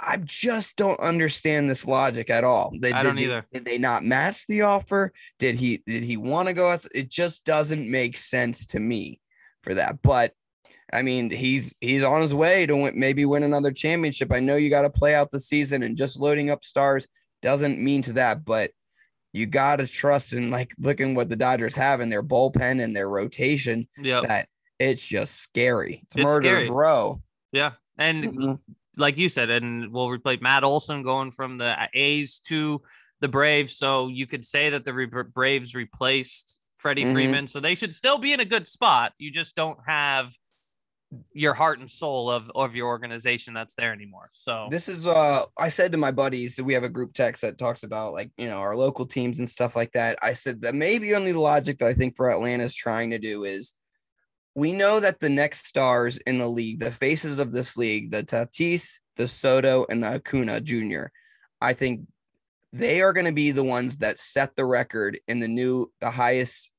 I just don't understand this logic at all. They, I did don't they- either. Did they not match the offer? Did he did he want to go? It just doesn't make sense to me for that. But I mean, he's he's on his way to win, maybe win another championship. I know you got to play out the season, and just loading up stars doesn't mean to that. But you got to trust in like looking what the Dodgers have in their bullpen and their rotation. Yeah, That it's just scary. It's, It's murder's scary. row. Yeah. And Mhm. Like you said, and we'll replace Matt Olson going from the A's to the Braves. So you could say that the Re- Braves replaced Freddie Mhm. Freeman. So they should still be in a good spot. You just don't have your heart and soul of, of your organization that's there anymore. So This is uh I said to my buddies that we have a group text that talks about like you know our local teams and stuff like that. I said that maybe only the logic that I think for Atlanta is trying to do is we know that the next stars in the league, the faces of this league, the Tatis, the Soto, and the Acuna Jr. I think they are going to be the ones that set the record in the new the highest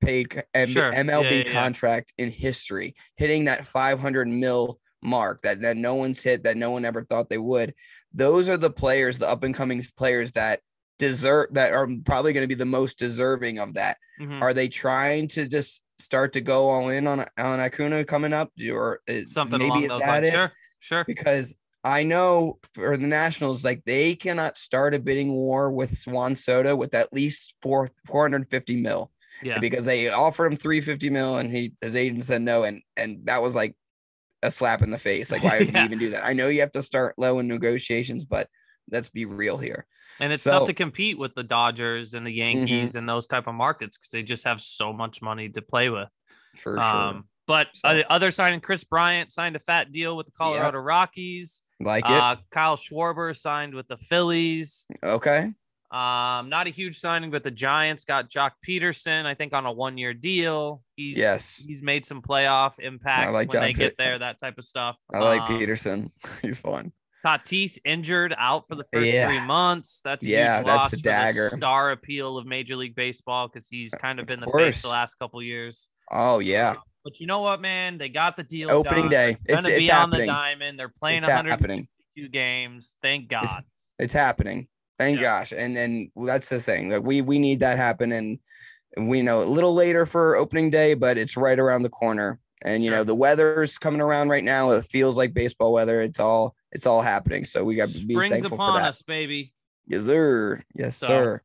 paid M- Sure. MLB yeah, yeah. contract in history, hitting that 500 mil mark that, that no one's hit, that no one ever thought they would. Those are the players, the up and coming players that deserve that are probably going to be the most deserving of that. mhm. Are they trying to just start to go all in on on Acuna coming up, or is, something maybe along is those that lines. it? Sure. Sure. Because I know for the Nationals, like they cannot start a bidding war with Juan Soto with at least four 450 mil Yeah. because they offered him 350 mil and he his agent said no and and that was like a slap in the face like why would Yeah. you even do that i know you have to start low in negotiations but let's be real here And it's So- tough to compete with the Dodgers and the Yankees and those type of markets because they just have so much money to play with. for sure Um, but So- uh, other signing, Kris Bryant signed a fat deal with the Colorado Rockies. like it Uh, Kyle Schwarber signed with the Phillies. okay Um, not a huge signing, but the Giants got Joc Pederson, I think, on a one-year deal. He's Yes. he's made some playoff impact I like when Jock they get there, that type of stuff. i like Um, pederson he's fun Tatis injured out for the first Yeah. three months. That's a Yeah, huge that's loss a for dagger. the star appeal of Major League Baseball because he's kind of been the Of face the last couple years. oh yeah But you know what, man? They got the deal. opening done. day They're it's, gonna it's be on the happening diamond. They're playing it's 152 happening games. Thank God. it's happening thank Yeah. gosh and then that's the thing like we we need that happen and we know a little later for opening day but it's right around the corner and you know the weather's coming around right now it feels like baseball weather it's all it's all happening so we got to be Spring's thankful for upon that us, baby. yes sir yes So, sir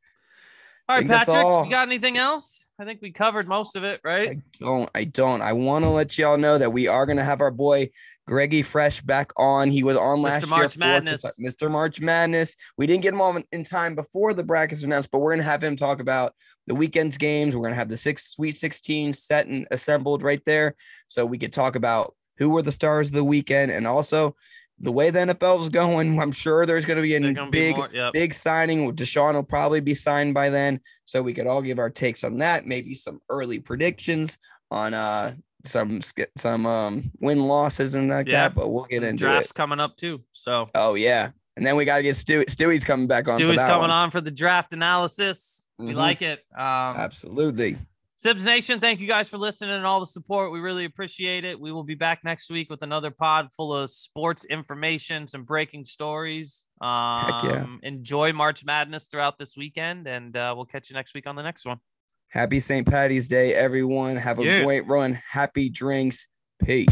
All right, Patrick, all. you got anything else? I think we covered most of it, right? I don't. I don't. I want to let y'all know that we are going to have our boy Greggy Fresh back on. He was on last Mr. March year. for Madness. Mr. March Madness. We didn't get him on in time before the brackets were announced, but we're going to have him talk about the weekend's games. We're going to have the six Sweet 16 set and assembled right there, so we could talk about who were the stars of the weekend and also the way the NFL is going. I'm sure there's going to be a gonna be big more, yep. big signing. Deshaun will probably be signed by then, so we could all give our takes on that. Maybe some early predictions on uh some some um win losses and like Yeah. that. But we'll get into drafts it. coming up too. So Oh yeah, and then we got to get Stewie. Stewie's coming back on. for Stewie's coming one. on for the draft analysis. We Mhm. like it. Um, Absolutely. Sibs Nation, thank you guys for listening and all the support. We really appreciate it. We will be back next week with another pod full of sports information, some breaking stories. Um, yeah. Enjoy March Madness throughout this weekend, and uh, we'll catch you next week on the next one. Happy St. Patty's Day, everyone. Have a Yeah. great run. Happy drinks. Peace.